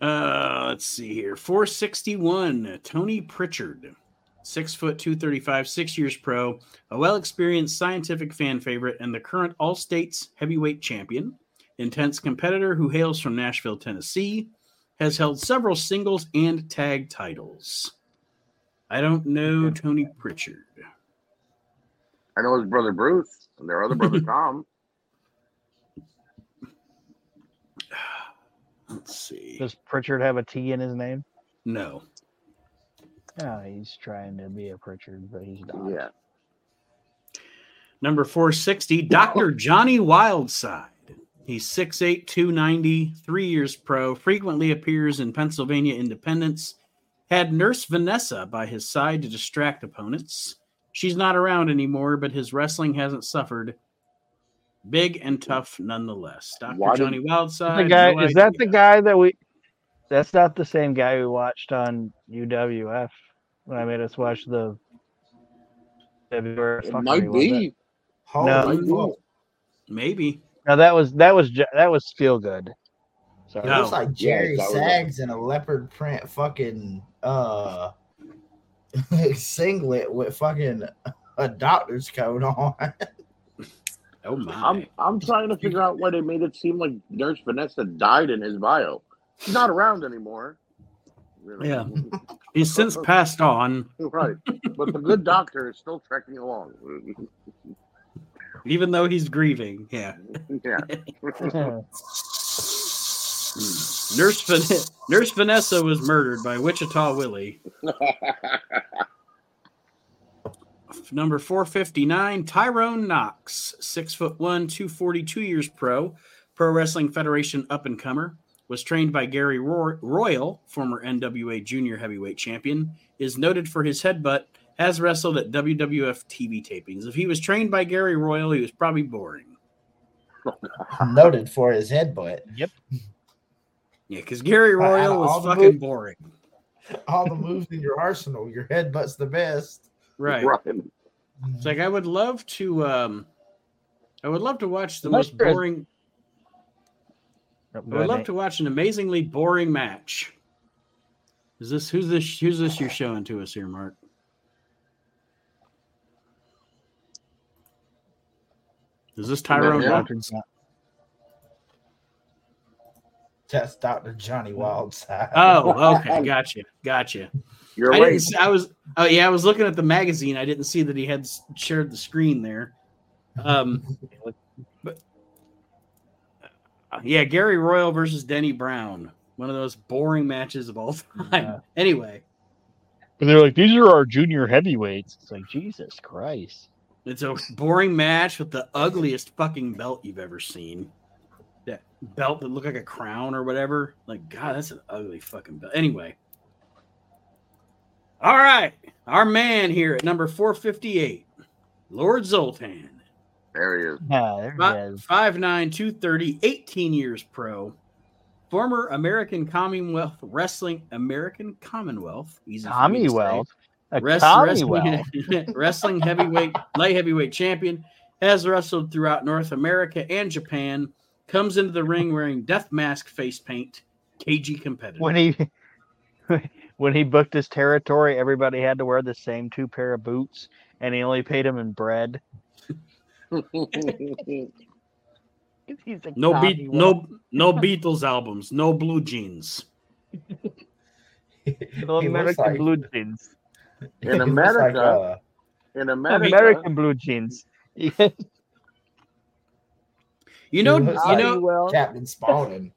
S1: Uh, let's see here. 461, Tony Pritchard. Six foot, 235, six years pro, a well experienced scientific fan favorite, and the current All States heavyweight champion. Intense competitor who hails from Nashville, Tennessee, has held several singles and tag titles. I don't know Tony Pritchard.
S2: I know his brother Bruce and their other brother Tom.
S1: Let's see.
S3: Does Pritchard have a T in his name?
S1: No.
S3: Oh, he's trying to be a Pritchard, but he's not.
S2: Yeah.
S1: Number 460, Dr. Johnny Wildside. He's 6'8, 290, three years pro, frequently appears in Pennsylvania Independence. Had Nurse Vanessa by his side to distract opponents. She's not around anymore, but his wrestling hasn't suffered Big and tough nonetheless. Dr. Why Johnny did, Wildside.
S3: The guy, no is idea. that the guy that we that's not the same guy we watched on UWF when I made us watch the
S2: February. It might be.
S1: It? No, maybe.
S3: No, that was that was that was feel good. So
S4: It looks like Jerry
S2: that was a-
S4: Sags in a leopard print fucking uh singlet with fucking a doctor's coat on.
S1: Oh my!
S2: I'm I'm trying to figure out why they made it seem like Nurse Vanessa died in his bio. She's not around anymore. You know?
S1: Yeah. He's since passed on,
S2: right. But the good doctor is still trekking along.
S1: even though he's grieving. Yeah.
S2: yeah.
S1: Nurse Van- Nurse Vanessa was murdered by Wichita Willie. Number 459, Tyrone Knox, six foot one, 242 years pro, Pro Wrestling Federation up and comer. Was trained by Gary Roy- Royal, former NWA junior heavyweight champion. Is noted for his headbutt. Has wrestled at WWF TV tapings. If he was trained by Gary Royal, he was probably boring.
S4: Noted for his headbutt. Yep.
S1: Yeah, because Gary Royal was
S4: the
S1: fucking
S4: movies-
S1: boring.
S4: All the moves in your arsenal, your headbutt's the best.
S1: Right.
S2: right.
S1: It's like I would love to um I would love to watch the
S3: Unless
S1: most
S3: there's-
S1: boring
S3: Go
S1: I would love
S3: Nate.
S1: to watch an amazingly boring match. Is this who's this who's this you're showing to us here, Mark? Is this Tyrone
S2: Yeah.
S1: Knox?
S4: That's Dr. Johnny Wildside.
S1: Oh, okay, gotcha, gotcha.
S2: You're
S1: I
S2: right.
S1: didn't. See, I was. Oh yeah, I was looking at the magazine. I didn't see that he had shared the screen there. Um, but uh, yeah, Gary Royal versus Denny Brown. One of those boring matches of all time.
S3: Yeah.
S1: Anyway,
S3: But they're like, these are our junior heavyweights. It's like Jesus Christ.
S1: it's a boring match with the ugliest fucking belt you've ever seen. That belt that looked like a crown or whatever. Like, God, that's an ugly fucking belt. Anyway. All right. Our man here at number 458, Lord Zoltan.
S2: There he is.
S3: Yeah, there
S1: Fi-
S3: it is.
S1: 5'9", 230, 18 years pro. Former American Commonwealth Wrestling American Commonwealth. Easy for me to say.
S3: Commonwealth. A
S1: Rest-
S3: Commonwealth.
S1: wrestling, wrestling heavyweight, light heavyweight champion, has wrestled throughout North America and Japan. Comes into the ring wearing death mask face paint, cagey competitor.
S3: When he when he booked his territory, everybody had to wear the same two pair of boots, and he only paid him in bread. He's a
S1: no beat, no no Beatles albums, no blue jeans.
S3: The
S4: He looks
S3: American
S4: like-
S3: blue jeans.
S2: In
S4: he looks
S2: America,
S4: uh,
S2: in America,
S3: American blue jeans.
S1: You know, you know,
S3: well,
S4: Captain Spaulding.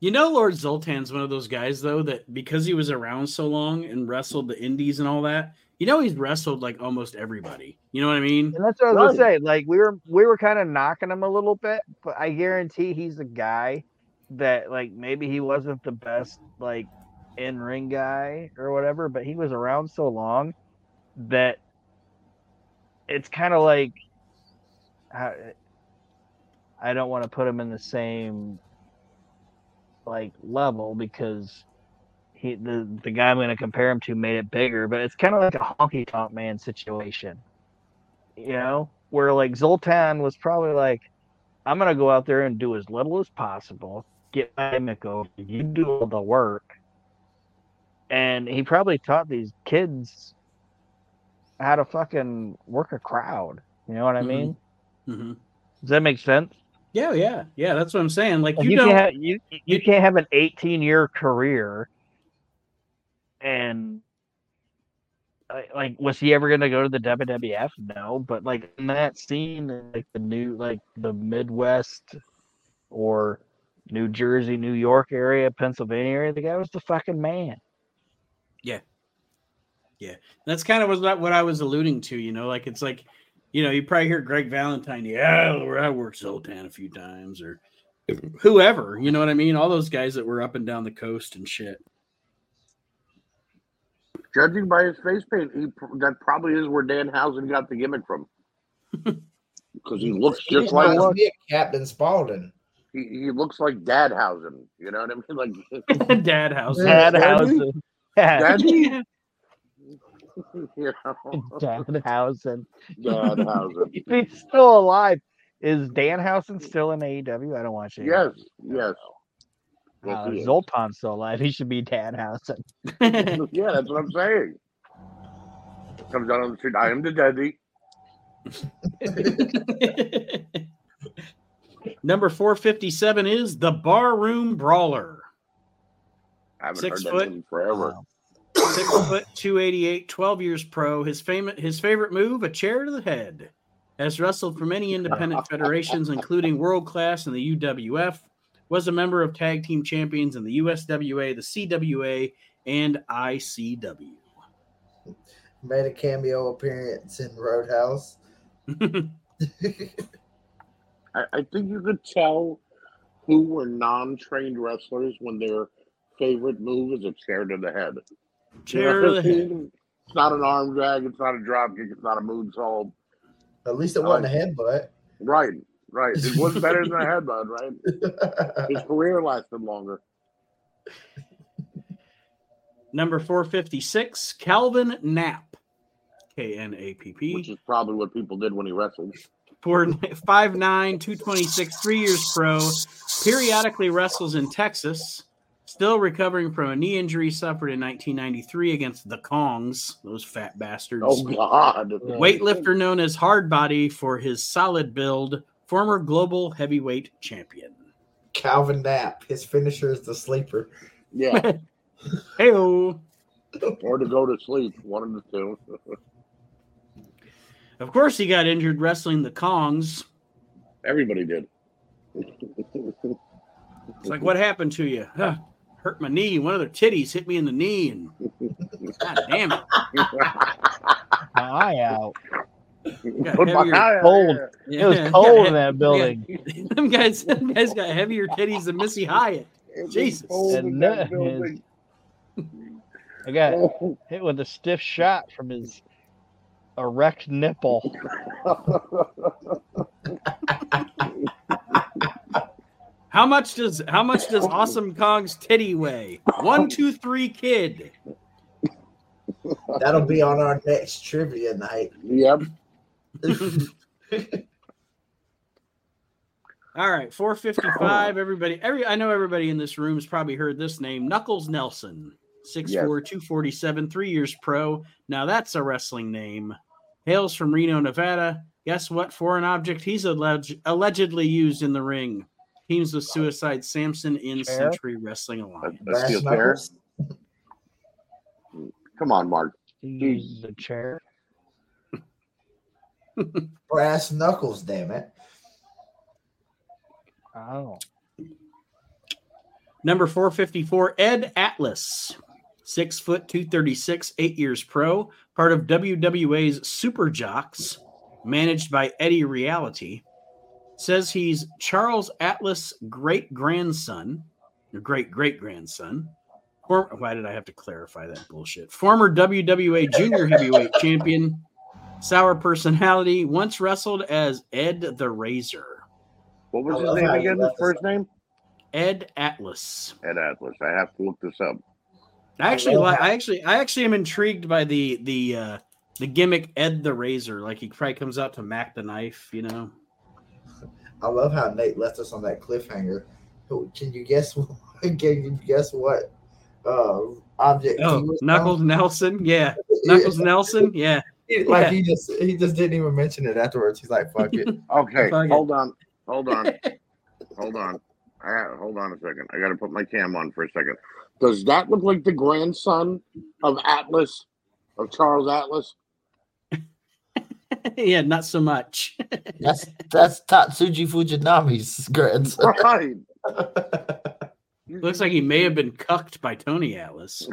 S1: You know, Lord Zoltan's one of those guys, though, that because he was around so long and wrestled the indies and all that, you know, he's wrestled like almost everybody. You know what I mean?
S3: And that's what I was gonna say. Like we were we were kind of knocking him a little bit, but I guarantee he's a guy that like maybe he wasn't the best like in ring guy or whatever, but he was around so long that it's kind of like I, I don't want to put him in the same like level because he the the guy I'm going to compare him to made it bigger, but it's kind of like a honky tonk man situation you know, where like Zoltan was probably like, I'm gonna go out there and do as little as possible, get my gimmick over, you do all the work. And he probably taught these kids how to fucking work a crowd. You know what I
S1: Mhm.
S3: mean?
S1: hmm
S3: Does that make sense?
S1: Yeah, yeah, yeah. That's what I'm saying. Like you,
S3: you,
S1: don't.
S3: can't have, you you
S1: you-
S3: can't have an 18 year career and like- like was he ever gonna go to the WWF? No, but like in that scene, like the new like the Midwest or New Jersey, New York area, Pennsylvania area, the guy was the fucking man. Yeah, yeah.
S1: And that's kind of was what I was alluding to. You know, like it's like, you know, you probably hear Greg Valentine. Yeah, I worked Zoltan a few times, or whoever. You know what I mean? All those guys that were up and down the coast and shit.
S2: judging by his face paint, he that probably is where Danhausen got the gimmick from. Because he looks
S4: He
S2: just like
S4: reminds Captain Spaulding.
S2: he, he looks like Dad Housen. You know what I mean? Like
S1: Dad house.
S4: Yeah.
S3: Dadhausen. Yeah,
S2: Daddy, you know,
S3: Dadhausen.
S2: Dad Housen.
S3: He's still alive, is Danhausen still in AEW? I don't watch it.
S2: Yes, yes.
S3: Uh, Zoltan's still alive. He should be Danhausen.
S2: yeah, that's what I'm saying. Comes out on the street. I am the daddy.
S1: Number 457 is the Barroom Brawler.
S2: I haven't Six heard foot, that name forever. Wow.
S1: Six foot 288, 12 years pro. His famous his favorite move, a chair to the head. Has wrestled for many independent federations, including World Class and the UWF. Was a member of Tag Team Champions in the USWA, the CWA, and ICW.
S4: Made a cameo appearance in Roadhouse.
S2: I, I think you could tell who were non-trained wrestlers when their favorite move is a chair to the head.
S1: Chair you know, to the head.
S2: It's not an arm drag. It's not a drop kick. It's not a moonsault.
S4: At least it wasn't a headbutt.
S2: Right, right. It was better than a headbutt, right? His career lasted longer.
S1: Number 456, Calvin Knapp. K N A P P.
S2: Which is probably what people did when he wrestled
S1: for 5'9, 226, three years pro, periodically wrestles in Texas, still recovering from a knee injury suffered in 1993 against the Kongs, those fat bastards.
S2: Oh, God.
S1: Weightlifter known as Hardbody for his solid build, former global heavyweight champion.
S4: Calvin Knapp. His finisher is the sleeper.
S2: Yeah.
S1: hey
S2: Or to go to sleep, one of the two.
S1: Of course, he got injured wrestling the Kongs.
S2: Everybody did.
S1: it's like, what happened to you? Huh, hurt my knee. One of their titties hit me in the knee, and God damn it,
S3: my eye out.
S2: Put my eye
S3: cold. Yeah. It was cold in that building.
S1: Yeah. them guys, them guys got heavier titties than Missy Hyatt. Jesus. And, uh,
S3: I got hit with a stiff shot from his erect nipple.
S1: how much does how much does Awesome Kong's titty weigh? One, two, three, kid.
S4: That'll be on our next trivia night.
S2: Yep.
S1: All right, 455. Everybody, every I know everybody in this room has probably heard this name. Knuckles Nelson, 6'4, yes. 247, three years pro. Now that's a wrestling name hails from Reno, Nevada. Guess what foreign object he's alleged, allegedly used in the ring? Teams with Suicide Samson in chair? Century Wrestling Alliance.
S2: A, a steel chair? Come on, Mark.
S3: He used the chair.
S4: Brass knuckles, damn it.
S3: Oh.
S1: Number 454, Ed Atlas. Six foot, 236, eight years pro, part of WWA's Super Jocks, managed by Eddie Reality, says he's Charles Atlas' great grandson, or great great grandson. Why did I have to clarify that bullshit? Former WWA Junior Heavyweight Champion, sour personality, once wrestled as Ed the Razor.
S2: What was his name again? His first name?
S1: Ed Atlas.
S2: Ed Atlas. I have to look this up.
S1: I actually like. I actually, I actually am intrigued by the the uh the gimmick Ed the Razor. Like he probably comes out to Mac the knife. You know.
S4: I love how Nate left us on that cliffhanger. Can you guess? Can you guess what uh, object?
S1: Oh, Knuckles on? Nelson. Yeah, Knuckles Nelson. Yeah.
S4: Like
S1: yeah.
S4: he just he just didn't even mention it afterwards. He's like, "Fuck it."
S2: okay, Fuck hold it. on, hold on, hold on. I, hold on a second. I got to put my cam on for a second. Does that look like the grandson of Atlas, of Charles Atlas?
S1: yeah, not so much.
S4: that's that's Tatsumi Fujinami's grandson.
S2: Right.
S1: Looks like he may have been cucked by Tony Atlas.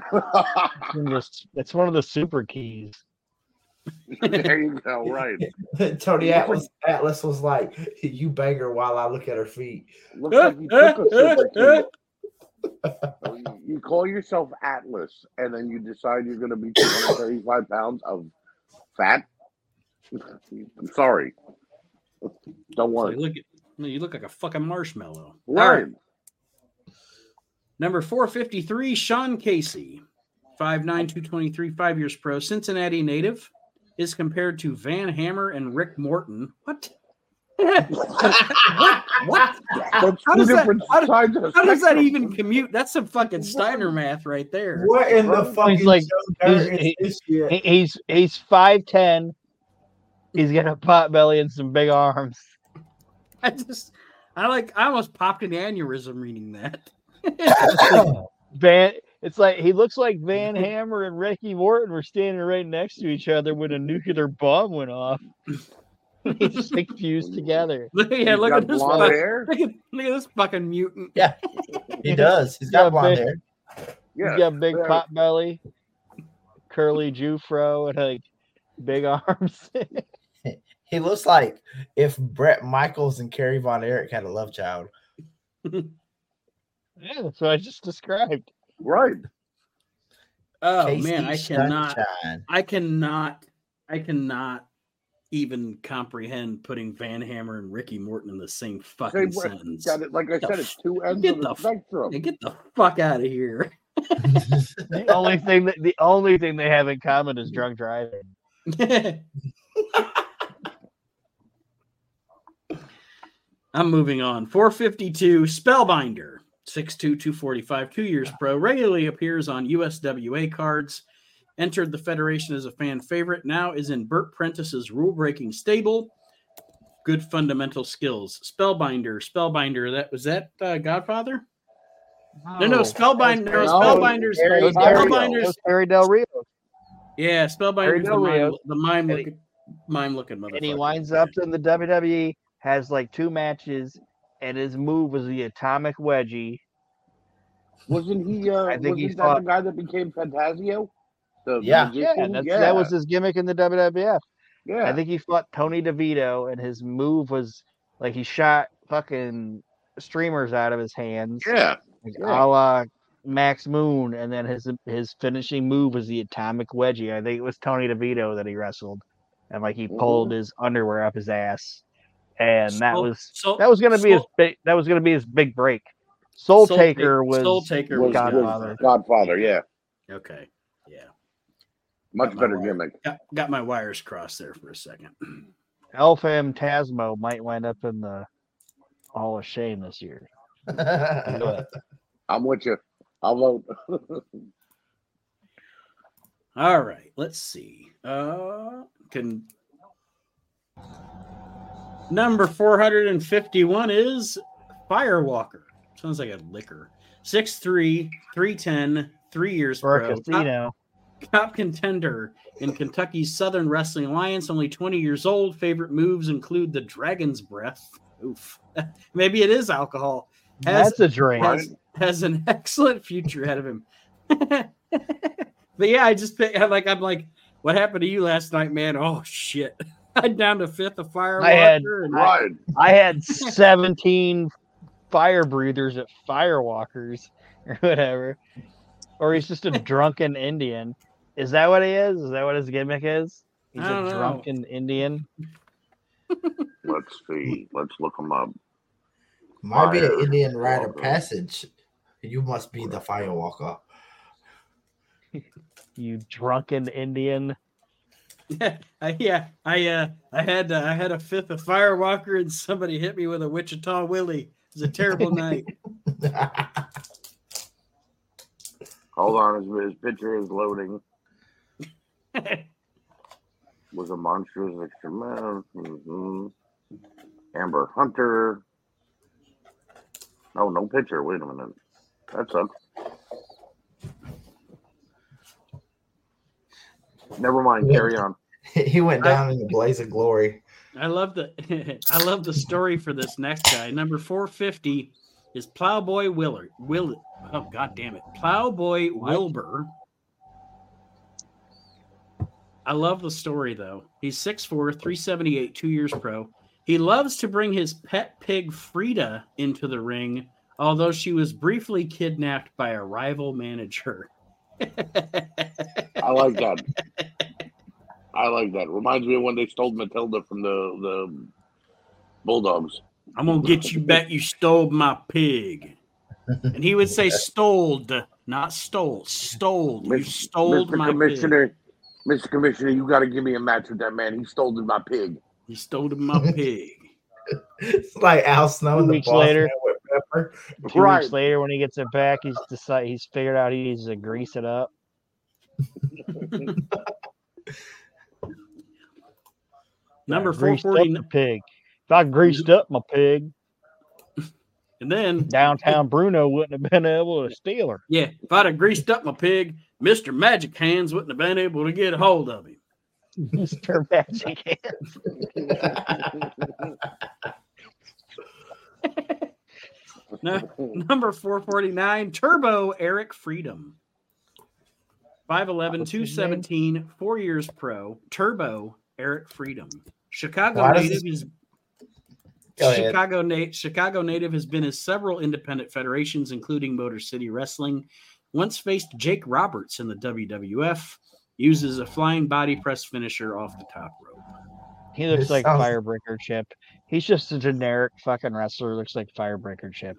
S3: It's one of the super keys.
S2: there you go. Right.
S4: Tony Atlas Atlas was like, "You bang her while I look at her feet." Looks like he took a super
S2: key you call yourself Atlas, and then you decide you're going to be 235 pounds of fat. I'm sorry. Don't worry.
S1: So you, look at, you look like a fucking marshmallow.
S2: Right. right.
S1: Number 453, Sean Casey. 5'9, 223, five years pro, Cincinnati native, is compared to Van Hammer and Rick Morton. What? what? what? how does that, how, how does that even commute? That's some fucking Steiner math right there.
S5: What in the fucking
S3: he's like he's, he, he's he's five ten. He's got a pot belly and some big arms.
S1: I just I like I almost popped an aneurysm reading that.
S3: Van it's like he looks like Van Hammer and Ricky Morton were standing right next to each other when a nuclear bomb went off. He's just like fused together.
S1: yeah, look at this fucking, hair. Look at, look at this fucking mutant.
S4: Yeah, he does. He's got, got blonde big, hair.
S3: Yeah, he's got a big yeah. pot belly, curly Jufro, and like big arms.
S4: He looks like if Bret Michaels and Kerry Von Erich had a love child.
S3: yeah, that's what I just described.
S2: Right.
S1: Oh Casey man, I cannot. I cannot. I cannot even comprehend putting Van Hammer and Ricky Morton in the same fucking same sentence.
S2: Got it. Like I said, it's two ends get of the, the spectrum.
S1: Get the fuck out of here.
S3: the only thing that the only thing they have in common is drunk driving.
S1: I'm moving on. 452 Spellbinder, 6'2, 245, two years pro, regularly appears on USWA cards entered the Federation as a fan favorite, now is in Bert Prentice's rule breaking stable. Good fundamental skills. Spellbinder, Spellbinder. That was that uh, Godfather? No, no, no Spellbinder. No, Spellbinder's
S3: Spellbinder's Terry Del Rio.
S1: Yeah, Spellbinder's the mime, the mime looking, mime looking motherfucker.
S3: And he winds up in the WWE, has like two matches, and his move was the atomic wedgie.
S2: Wasn't he? Uh, I think he's that the guy that became Fantasio?
S3: The yeah, yeah, yeah, that was his gimmick in the WWF. Yeah, I think he fought Tony DeVito, and his move was like he shot fucking streamers out of his hands.
S2: Yeah,
S3: like yeah. a la Max Moon, and then his his finishing move was the atomic wedgie. I think it was Tony DeVito that he wrestled, and like he pulled mm-hmm. his underwear up his ass, and that was so, that was gonna be his big that was gonna be his big break. Soul, Soul Taker was
S1: Soul Taker was
S2: Godfather. Godfather, yeah.
S1: Okay. Yeah.
S2: Much better gimmick.
S1: Got, got my wires crossed there for a second.
S3: El Phantasmo might wind up in the Hall of Shame this year.
S2: I'm with you. I'll vote.
S1: All right, let's see. Uh, can number 451 is Firewalker. Sounds like a liquor. 6'3, 310, three years
S3: for pro. a casino. Top,
S1: top contender in Kentucky's Southern Wrestling Alliance, only 20 years old. Favorite moves include the Dragon's Breath. Oof. Maybe it is alcohol.
S3: Has, That's a drink.
S1: Has, has, an excellent future ahead of him. but yeah, I just like I'm like, what happened to you last night, man? Oh shit. I'm down to fifth of fire.
S3: I had, and- I, I had 17 fire breathers at firewalkers or whatever. Or he's just a drunken Indian. Is that what he is? Is that what his gimmick is? He's a know. drunken Indian.
S2: Let's see. Let's look him up.
S4: Might be an Indian rite of passage. You must be the firewalker.
S3: you drunken Indian.
S1: Yeah, I, yeah. I uh, I had uh, I had a fifth of firewalker, and somebody hit me with a Wichita Willie. It was a terrible night.
S2: Hold on, his, his picture is loading. was a monstrous extra man. Mm-hmm. Amber Hunter. Oh, no picture. Wait a minute. That sucks. Never mind. Carry on.
S4: He went down I, in a blaze of glory.
S1: I love the I love the story for this next guy. Number 450 is Plowboy Willard. Will oh god damn it. Plowboy Wilbur I love the story though. He's 6'4, 378, two years pro. He loves to bring his pet pig Frida into the ring, although she was briefly kidnapped by a rival manager.
S2: I like that. I like that. Reminds me of when they stole Matilda from the the Bulldogs.
S1: I'm gonna get you back. You stole my pig, and he would say "stole," not "stole." Stole. You stole Mr. my
S2: Commissioner,
S1: pig.
S2: Mr. Commissioner, you got to give me a match with that man. He stole my pig.
S1: He stole my pig.
S4: it's like Al Snow in the Boss later. Pepper.
S3: Two
S2: Right.
S3: weeks later, when he gets it back, he's decided he's figured out he needs to grease it up.
S1: Number
S3: I greased up
S1: 440.
S3: the pig. If I greased up my pig,
S1: And then,
S3: downtown Bruno wouldn't have been able to steal her.
S1: yeah, if I'd have greased up my pig, Mr. Magic Hands wouldn't have been able to get a hold of him.
S3: Mr. Magic
S1: No, number 449, Turbo Eric Freedom. 5'11, 217, four years pro. Turbo Eric Freedom. Chicago
S4: Why
S1: native is Chicago, na- Chicago native has been in several independent federations, including Motor City Wrestling. Once faced Jake Roberts in the WWF. Uses a flying body press finisher off the top rope.
S3: He looks
S4: This
S3: like
S4: sounds-
S3: Firebreaker Chip. He's just a generic fucking wrestler. Looks like Firebreaker Chip.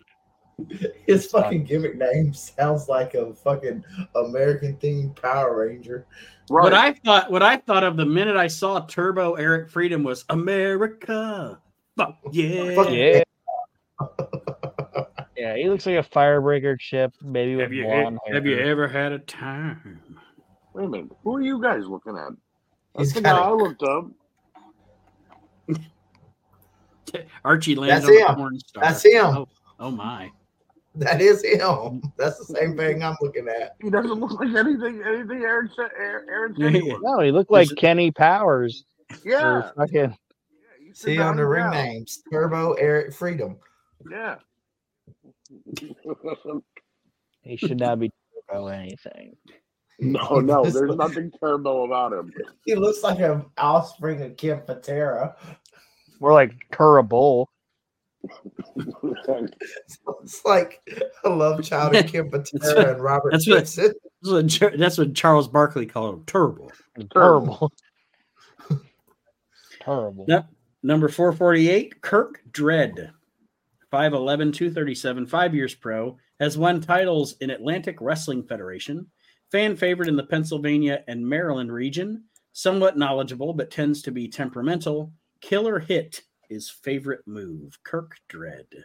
S4: His fucking gimmick name sounds like a fucking American themed Power Ranger.
S2: Right.
S1: What I thought, what I thought of the minute I saw Turbo Eric Freedom was America. Fuck yeah.
S4: Fuck
S3: Yeah. yeah, he looks like a Firebreaker Chip, maybe with
S1: Have you,
S3: blonde hair.
S1: have you ever had a time?
S2: Wait a minute. Who are you guys looking at? That's
S4: He's
S2: the guy
S4: a-
S2: I looked up.
S1: Archie lands
S4: That's
S1: on the
S4: him.
S1: porn star.
S4: That's him.
S1: Oh, oh my.
S4: That is him. That's the same thing I'm looking at.
S2: He doesn't look like anything. Anything Aaron said. Aaron said. he
S1: Yeah.
S3: No, he looked like
S1: Is
S3: Kenny Powers.
S2: Yeah.
S3: Or fucking,
S2: you sit
S4: See on the ring names Turbo Eric Freedom.
S2: Yeah.
S3: he should not be turbo anything.
S2: no, no. There's nothing turbo about him.
S4: He looks like an offspring of Ken Patera.
S3: More like Turbo.
S4: It's like a love child of Ken
S1: That's
S4: Patera and Robert
S1: that's what- That's what, that's what Charles Barkley called him. Turbo.
S3: Terrible. Terrible.
S1: Yep. Number 448, Kirk Dredd. 5'11, 237, five years pro. Has won titles in Atlantic Wrestling Federation. Fan favorite in the Pennsylvania and Maryland region. Somewhat knowledgeable, but tends to be temperamental. Killer hit is favorite move. Kirk Dredd.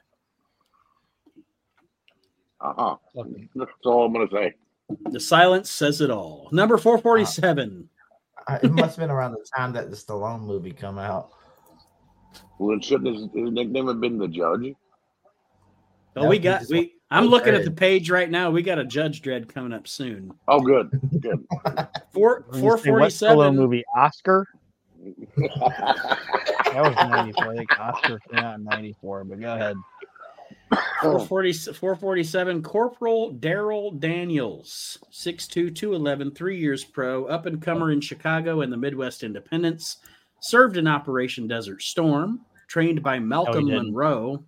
S2: Uh huh.
S3: Fucking-
S2: That's all I'm gonna say.
S1: The silence says it all. Number 447.
S4: Uh, It must have been around the time that the Stallone movie come out.
S2: Well, it shouldn't his, his nickname have been the Judge?
S1: Oh,
S4: Yeah,
S1: we got we. I'm looking at the page right now. We got a Judge Dredd coming up soon.
S2: Oh, good, good.
S1: Four
S3: When you
S1: four
S3: say what
S1: forty
S3: movie? Oscar? That was 94. I think Oscar came out in 94, but go ahead.
S1: 440, 447 Corporal Daryl Daniels, 6'2, 211, three years pro, up and comer in Chicago and the Midwest Independents. Served in Operation Desert Storm, trained by oh, Malcolm
S3: didn't.
S1: Monroe.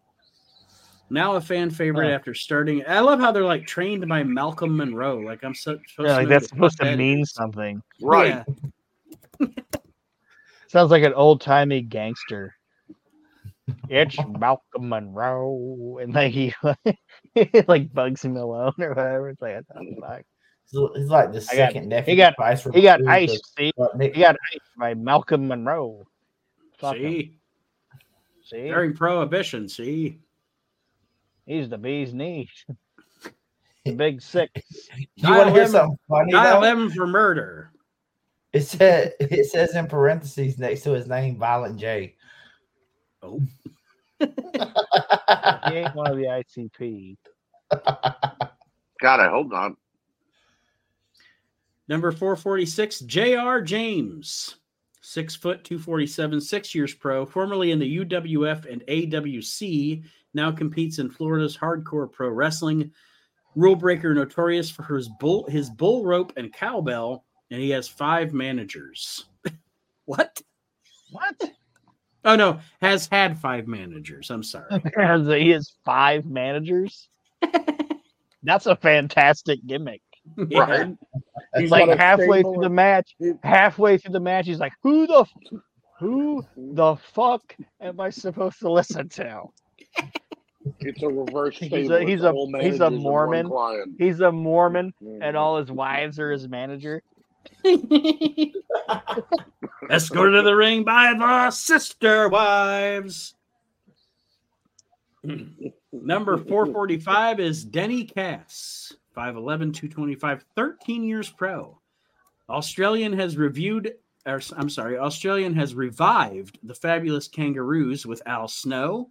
S1: Now a fan favorite
S3: Oh.
S1: after starting. I love how they're like trained by Malcolm Monroe. Like I'm so, supposed
S3: Yeah, like
S1: know
S3: that's supposed to
S1: that
S3: mean
S1: is.
S3: something.
S2: right.
S1: Yeah.
S3: Sounds like an old timey gangster. It's Malcolm Monroe, and like he like Bugsy Malone or whatever. It's like, what the fuck?
S4: He's like the
S3: I got-
S4: second nephew.
S3: he got-
S4: Spice
S3: He got ice. See, he got ice by Malcolm Monroe. Fuck him.
S1: See,
S3: See,
S1: during Prohibition. See,
S3: he's the bee's knees. the big six.
S4: You want to hear
S1: Dial M-
S4: something funny?
S1: dial
S4: though?
S1: M for murder.
S4: It said it says in parentheses next to his name, Violent J.
S1: Oh,
S3: He ain't one of the ICP.
S2: God, I hope not.
S1: Number 446, J.R. James. Six foot, 247, six years pro, formerly in the UWF and AWC, now competes in Florida's hardcore pro wrestling. Rule breaker notorious for his bull, his bull rope and cowbell, and he has five managers. what?
S3: What?
S1: Oh no, has had five managers. I'm sorry.
S3: he has five managers. That's a fantastic gimmick.
S1: Yeah.
S2: Right.
S3: It's
S2: He's
S3: like halfway
S2: stable
S3: through the match, halfway through the match, he's like, "Who the, f- who the fuck am I supposed to listen to?"
S2: It's a reverse
S3: He's a- he's a- he's a
S2: managers and one
S3: Mormon. He's a Mormon,
S2: mm-hmm.
S3: and all his wives are his manager.
S1: Escorted to the ring by the sister wives. Number 445 is Denny Cass, 5'11, 225, 13 years pro. Australian has reviewed, or I'm sorry, Australian has revived the fabulous Kangaroos with Al Snow.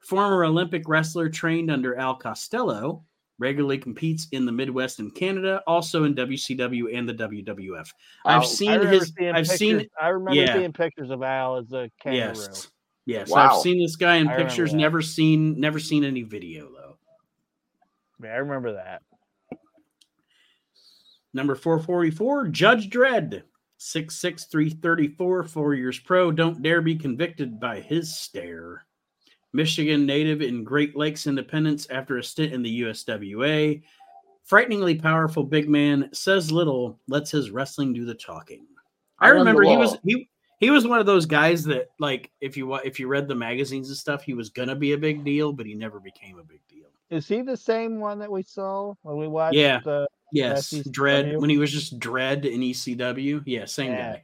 S1: Former Olympic wrestler trained under Al Costello, regularly competes in the Midwest and Canada, also in WCW and the WWF. I've seen his. I've
S3: pictures,
S1: seen.
S3: I remember
S1: yeah.
S3: seeing pictures of Al as a kangaroo.
S1: Yes. Yes,
S2: Wow.
S1: I've seen this guy in
S3: I
S1: pictures. Never seen. Never seen any video though.
S3: Yeah, I remember that.
S1: Number 444, Judge Dredd. 6'6, 334, four years pro. Don't dare be convicted by his stare. Michigan native in Great Lakes Independence after a stint in the USWA. Frighteningly powerful big man, says little, lets his wrestling do the talking. I
S2: I
S1: remember he was he he was one of those guys that like if you if you read the magazines and stuff, he was gonna be a big deal, but he never became a big deal.
S3: Is he the same one that we saw when we watched?
S1: Yeah.
S3: The,
S1: Yes,
S3: That's Dredd
S1: when he was just Dredd in ECW. Yeah, same
S3: Yeah.
S1: guy.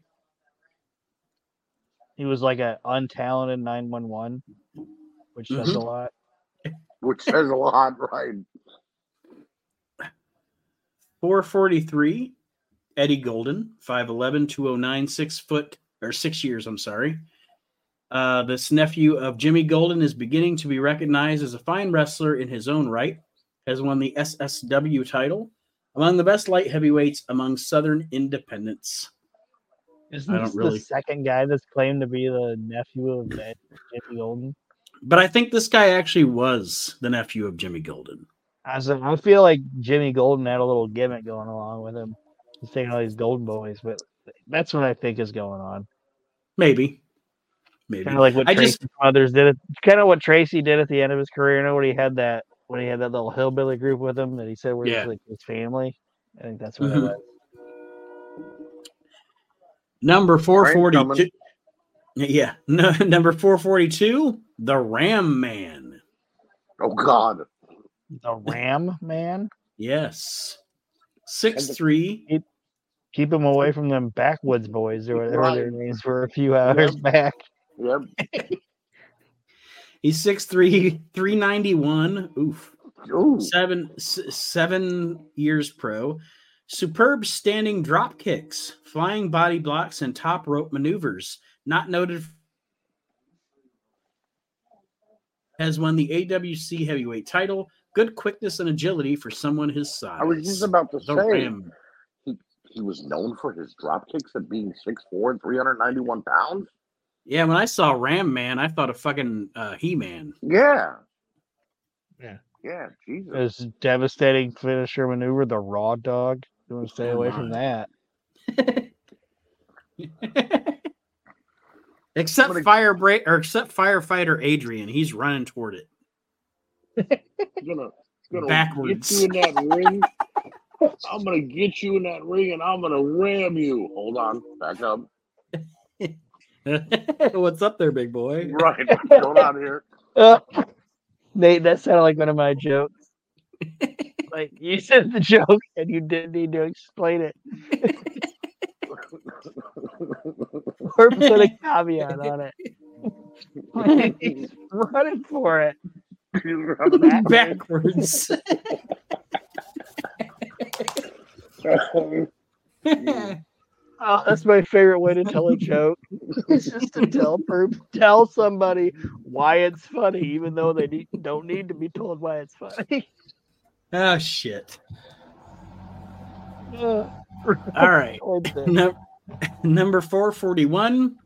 S3: he was like a untalented nine one one, which says
S1: Mhm.
S3: a lot.
S2: Which says a lot, right?
S1: 443, Eddie Golden, 5'11, 209, six foot or six years, I'm sorry. Uh, this nephew of Jimmy Golden is beginning to be recognized as a fine wrestler in his own right, has won the SSW title, among the best light heavyweights among Southern independents.
S3: Isn't
S1: I don't
S3: this
S1: really-
S3: the second guy that's claimed to be the nephew of Ed- Jimmy Golden?
S1: But I think this guy actually was the nephew of Jimmy Golden.
S3: I, was, I feel like Jimmy Golden had a little gimmick going along with him. He's taking all these Golden Boys, but that's what I think is going on.
S1: Maybe. Maybe.
S3: Kind of like what
S1: I
S3: Tracy
S1: just
S3: Smothers did. It kind of what Tracy did at the end of his career. You know, when he had that when he had that little hillbilly group with him that he said were
S1: Yeah.
S3: like his family. I think that's what
S1: Mhm.
S3: it was.
S1: Number
S2: coming.
S1: 442. Yeah. No, number 442, the Ram Man.
S2: Oh God.
S3: The Ram man.
S1: Yes. Six three.
S3: Keep him away from them backwoods boys or whatever their names were a few hours back.
S2: Yep.
S1: He's 6'3, 391. Oof.
S2: Ooh.
S1: Seven s- seven years pro. Superb standing drop kicks, flying body blocks, and top rope maneuvers. Not noted. Has won the AWC heavyweight title. Good quickness and agility for someone his size.
S2: I was just about to
S1: the
S2: say
S1: Ram.
S2: he was known for his drop kicks at being 6'4 and 391 pounds.
S1: Yeah, when I saw Ram Man, I thought of fucking uh, He Man.
S2: Yeah.
S3: Yeah.
S2: Yeah. Jesus.
S3: His devastating finisher maneuver, the raw dog. You want to stay
S1: Oh
S3: away
S1: my.
S3: from that.
S1: except
S2: Somebody-
S1: fire break or except firefighter Adrian, he's running toward it.
S2: It's gonna, gonna
S1: Backwards.
S2: get you in that ring. I'm gonna get you in that ring and I'm gonna ram you. Hold on, back up.
S1: What's up there, big boy?
S2: Right, what's going on here?
S3: Uh, Nate, that sounded like one of my jokes. like you said the joke and you didn't need to explain it or put a caveat on it. Like, He's running for it.
S1: Backwards.
S3: Oh, that's my favorite way to tell a joke. It's just to tell per- tell somebody why it's funny, even though they need, don't need to be told why it's funny.
S1: oh shit.
S3: Uh,
S1: All right.
S3: towards it.
S1: Num- number 441.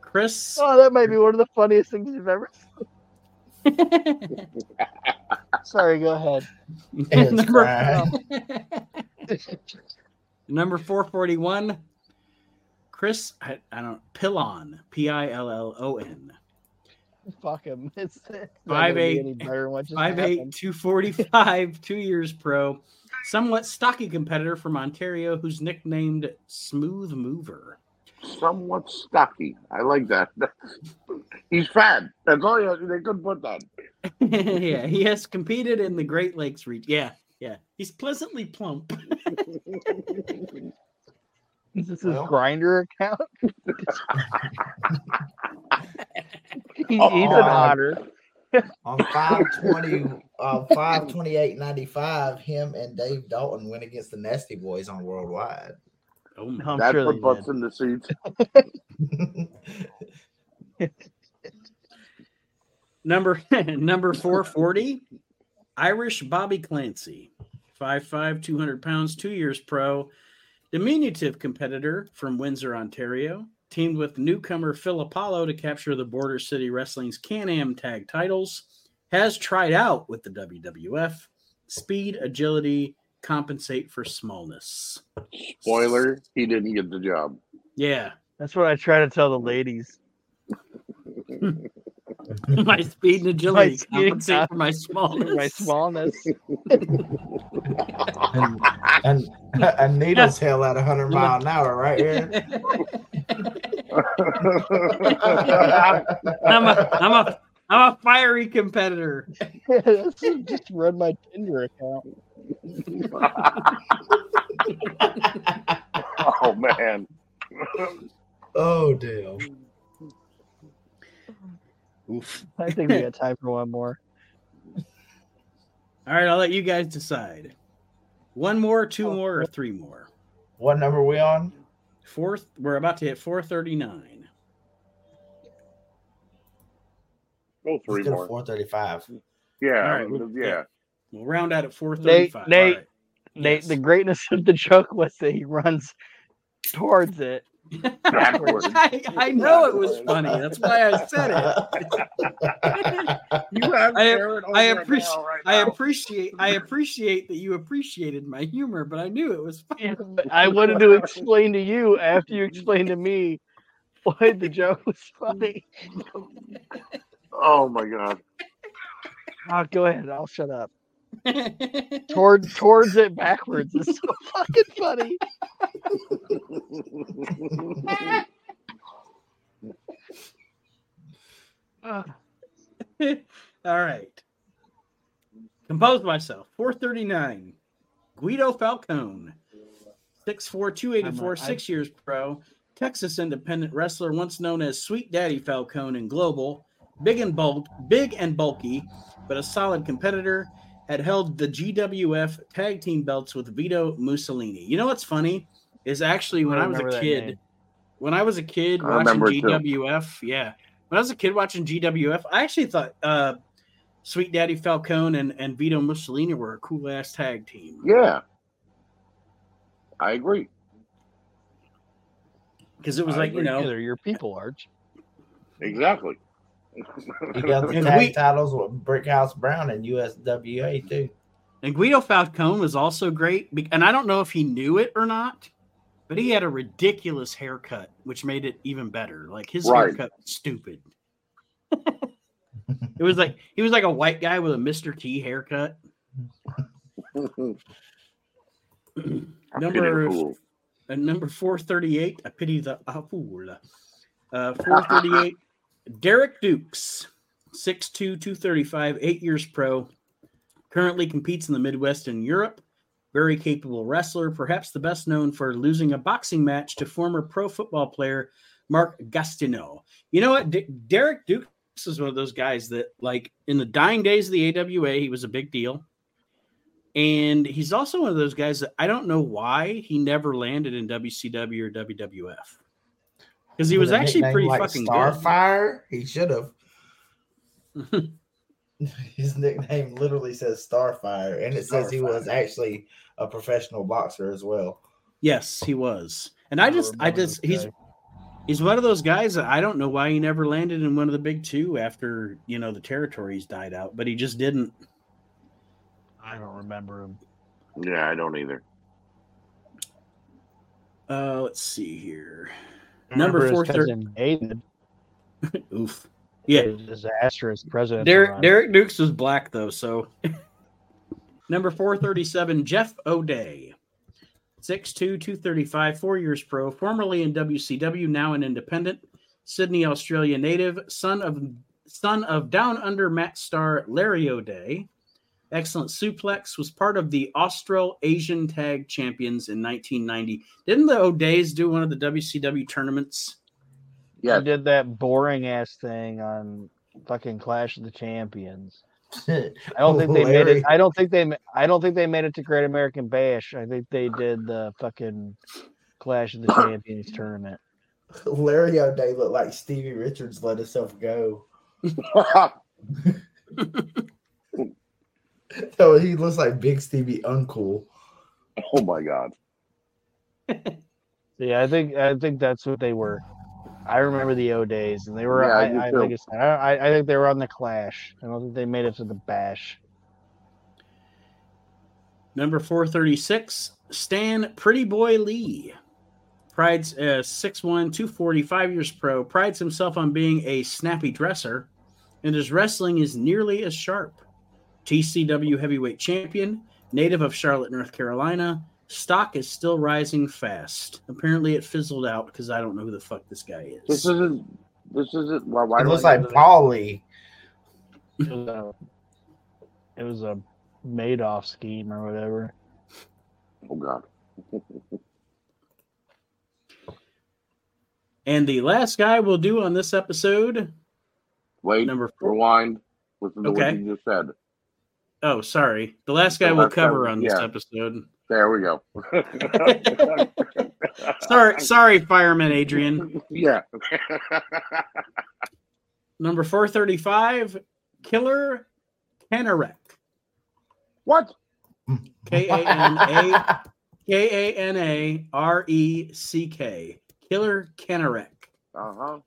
S1: Chris.
S3: Oh, that might be one of the funniest things you've ever. Sorry, go ahead.
S1: Number, number 441. Chris, I, I don't know. Pillon, P I L L O N.
S3: Fuck him. It's, it's not
S1: Five
S3: gonna be
S1: eight-
S3: any better than what just
S1: Five eight,
S3: happened.
S1: 245, two years pro. Somewhat stocky competitor from Ontario who's nicknamed Smooth Mover.
S2: Somewhat stocky. I like that. He's fat. That's all you, they could put that.
S1: yeah, he has competed in the Great Lakes region. Yeah, yeah. He's pleasantly plump.
S3: Is this his
S4: Well.
S3: Grindr account? he, he's an
S2: Oh.
S3: otter.
S4: On 520 uh 528.95, him and Dave Dalton went against the Nasty Boys on Worldwide.
S1: Oh, my-
S3: I'm
S2: That's
S3: sure
S2: what butts in the seats.
S1: number number 440, Irish Bobby Clancy, 5'5", 200 pounds, two years pro, diminutive competitor from Windsor, Ontario. Teamed with newcomer Phil Apollo to capture the Border City Wrestling's Can-Am tag titles. Has tried out with the WWF. Speed, agility, compensate for smallness.
S2: Spoiler: He didn't get the job.
S1: Yeah,
S3: That's what I try to tell the ladies.
S1: my speed and agility
S3: speed
S1: compensate for my smallness.
S3: My smallness.
S4: and, and a needle's hell at 100 mile an hour, right here.
S1: I'm a, I'm a, I'm a fiery competitor.
S3: just run my Tinder account.
S2: oh man.
S4: oh damn.
S1: Oof.
S3: I think we got time for one more.
S1: All right, I'll let you guys decide. One more, two oh, more, or three more.
S4: What number are we on?
S1: Fourth, we're about to hit 439.
S2: Go three
S4: Let's go to
S2: more.
S4: 435.
S2: Yeah,
S1: All right, we'll-
S2: yeah.
S1: We'll round out at 435.
S3: Nate,
S1: All right.
S3: Nate,
S1: Yes.
S3: the greatness of the joke was that he runs towards it.
S2: Backwards.
S1: I, I know it was funny. That's why I said it.
S2: You have
S1: I-
S2: Aaron
S1: I
S2: over it
S1: appreciate
S2: now, right
S1: I appreciate I appreciate that you appreciated my humor, but I knew it was funny.
S3: I wanted to explain to you after you explained to me why the joke was funny.
S2: Oh my god.
S3: Oh, go ahead. I'll shut up. Toward towards it backwards is so fucking funny.
S1: All right. Compose myself. 439. Guido Falcone. 6'4, 284,
S3: I'm a- I-
S1: six years pro. Texas independent wrestler, once known as Sweet Daddy Falcone in Global. Big and bulk, big and bulky, but a solid competitor. Had held the GWF tag team belts with Vito Mussolini. You know what's funny? Is actually when I, was a kid,
S3: name.
S1: when I was a kid
S2: I
S1: watching
S2: remember it too.
S1: GWF, yeah. When I was a kid watching GWF, I actually thought uh, Sweet Daddy Falcone and, and Vito Mussolini were a cool ass tag team.
S2: Yeah. I agree.
S1: Because it was
S2: I
S1: like, you know,
S3: They're your people, Arch.
S2: Exactly.
S4: You got the tag
S1: we-
S4: titles with Brickhouse Brown and USWA too.
S1: and Guido Falcone was also great. And I don't know if he knew it or not, but he had a ridiculous haircut, which made it even better. Like his
S2: Right.
S1: haircut was stupid. it was like he was like a white guy with a Mr. T haircut. Number
S2: cool.
S1: uh, number 438, I pity the a fool. Uh, 438, Derek Dukes, 6'2, 235, eight years pro. Currently competes in the Midwest and Europe. Very capable wrestler, perhaps the best known for losing a boxing match to former pro football player Mark Gastineau. You know what? D- Derek Dukes is one of those guys that, like, in the dying days of the AWA, he was a big deal. And he's also one of those guys that I don't know why he never landed in WCW or WWF. Because he was actually pretty
S4: like
S1: fucking good.
S4: Starfire. He should have. His nickname literally says Starfire, and it says he was actually a professional boxer as well.
S1: Yes, he was. And I just, I just, he's
S4: guy.
S1: he's one of those guys that I don't know why he never landed in one of the big two after you know the territories died out, but he just didn't.
S3: I don't remember him.
S2: Yeah, I don't either.
S1: Uh, let's see here.
S3: I
S1: Number
S3: remember his
S1: 430
S3: cousin
S1: Oof. Yeah,
S3: disastrous president.
S1: Derek Derek Dukes was black though, so number 437, Jeff O'Day. 6'2, 235, four years pro, formerly in WCW, now an independent, Sydney, Australia native, son of son of down under mat star Larry O'Day. Excellent suplex, was part of the Austro Asian Tag Champions in 1990. Didn't the O'Days do one of the WCW tournaments?
S2: Yeah,
S3: He did that boring ass thing on fucking Clash of the Champions. I don't think they made it. I don't think they. I don't think they made it to Great American Bash. I think they did the fucking Clash of the Champions tournament.
S4: Larry O'Day looked like Stevie Richards let himself go. so he looks like Big Stevie Uncool.
S2: Oh my god.
S3: yeah, I think I think that's what they were. I remember the O'Days, and they were. Yeah, I, I, like I, said, I, I think they were on the Clash. I don't think they made it to the Bash.
S1: Number four thirty six, Stan Pretty Boy Lee. Prides uh, 6'1", 245 years pro. Prides himself on being a snappy dresser, and his wrestling is nearly as sharp. TCW heavyweight champion, native of Charlotte, North Carolina, stock is still rising fast. Apparently, it fizzled out because I don't know who the fuck this guy is.
S2: This isn't. This isn't. Why,
S4: why it looks like Paulie.
S3: It was a. It was a Madoff scheme or whatever.
S2: Oh God.
S1: and the last guy we'll do on this episode.
S2: Wait. Number four. Rewind. Listen to okay. what you just said.
S1: Oh, sorry. The last guy we'll cover on this yeah. episode.
S2: There we go.
S1: sorry, sorry, fireman Adrian.
S2: Yeah.
S1: Number four thirty-five, Killer Kanareck.
S2: What?
S1: K A N A K A N A R E C K. Killer Kanareck.
S2: Uh huh.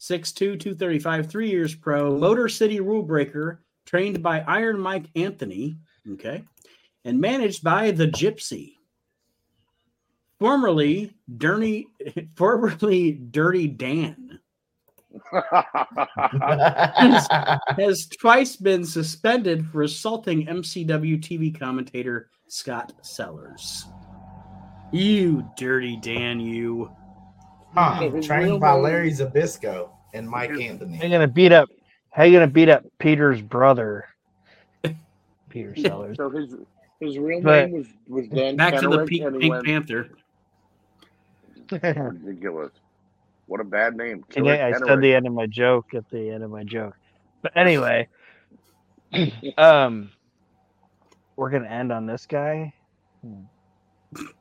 S1: 6'2", 235, three years pro, Motor City rule breaker, trained by Iron Mike Anthony. Okay and managed by the Gypsy. Formerly Dirty, formerly Dirty Dan, has, has twice been suspended for assaulting MCW TV commentator Scott Sellers. You dirty Dan, you.
S4: Huh, trained by Larry Zbyszko and Mike Anthony.
S3: They're gonna beat up? How you gonna beat up Peter's brother? Peter Sellers.
S2: So his his real but, name was, was Dan
S1: Back to the Pink, Pink went, Panther.
S2: ridiculous. What a bad name.
S3: I said the end of my joke at the end of my joke. But anyway, um, we're gonna end on this guy.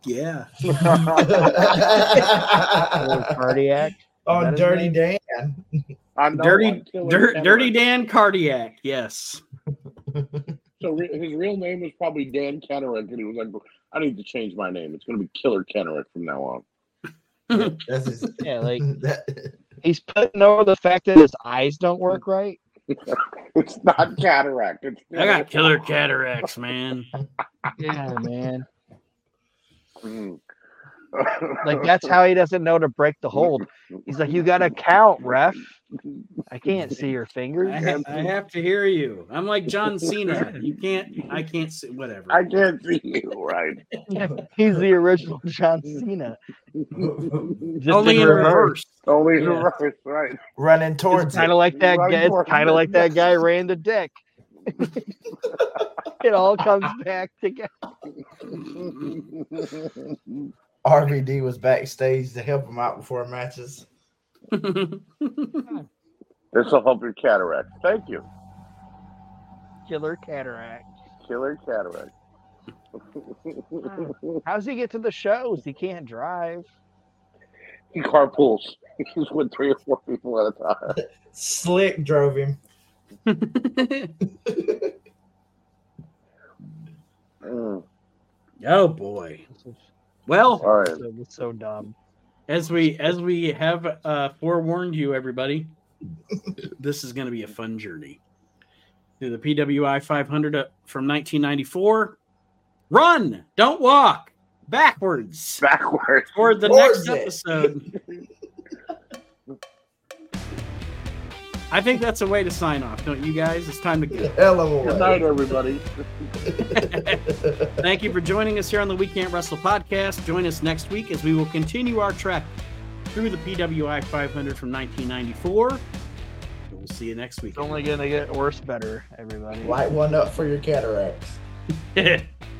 S1: Yeah.
S3: cardiac.
S4: Oh, Dirty Dan.
S1: On Dirty, Dirty Dan Cardiac. Yes.
S2: So re- his real name is probably Dan Kennerik, and he was like, "I need to change my name. It's going to be Killer Kennerik from now on."
S3: That's his, yeah, like that. he's putting over the fact that his eyes don't work right.
S2: it's not cataract. It's
S1: I got killer cataracts, man.
S3: yeah, man. Mm like that's how he doesn't know to break the hold. He's like, you got to count, ref. I can't see your fingers.
S1: I have, I have, to hear you. I'm like John Cena. You can't. I can't see whatever.
S2: I can't see you. Right.
S3: He's the original John Cena.
S1: Only in reverse.
S2: Only in yeah. reverse. Right.
S4: Running towards.
S3: Kind of like that guy. Kind of like that guy ran the deck. it all comes back together.
S4: RVD was backstage to help him out before matches.
S2: this will help your cataract. Thank you.
S3: Killer cataract.
S2: Killer cataract.
S3: How's he get to the shows? He can't drive.
S2: He carpools. He's with three or four people at a time.
S4: Slick drove him.
S1: mm. Oh boy. Well,
S2: all right.
S3: So, so dumb.
S1: As we as we have uh, forewarned you, everybody, this is going to be a fun journey through the PWI 500 uh, from 1994. Run, don't walk, backwards,
S2: backwards
S1: toward the Towards next it. episode. I think that's a way to sign off, don't you guys? It's time to go.
S2: Hello. Good night, everybody.
S1: Thank you for joining us here on the Weekend Can't Wrestle podcast. Join us next week as we will continue our trek through the PWI 500 from 1994. We'll see you next week.
S3: It's only going to get worse, better, everybody.
S4: Light one up for your cataracts.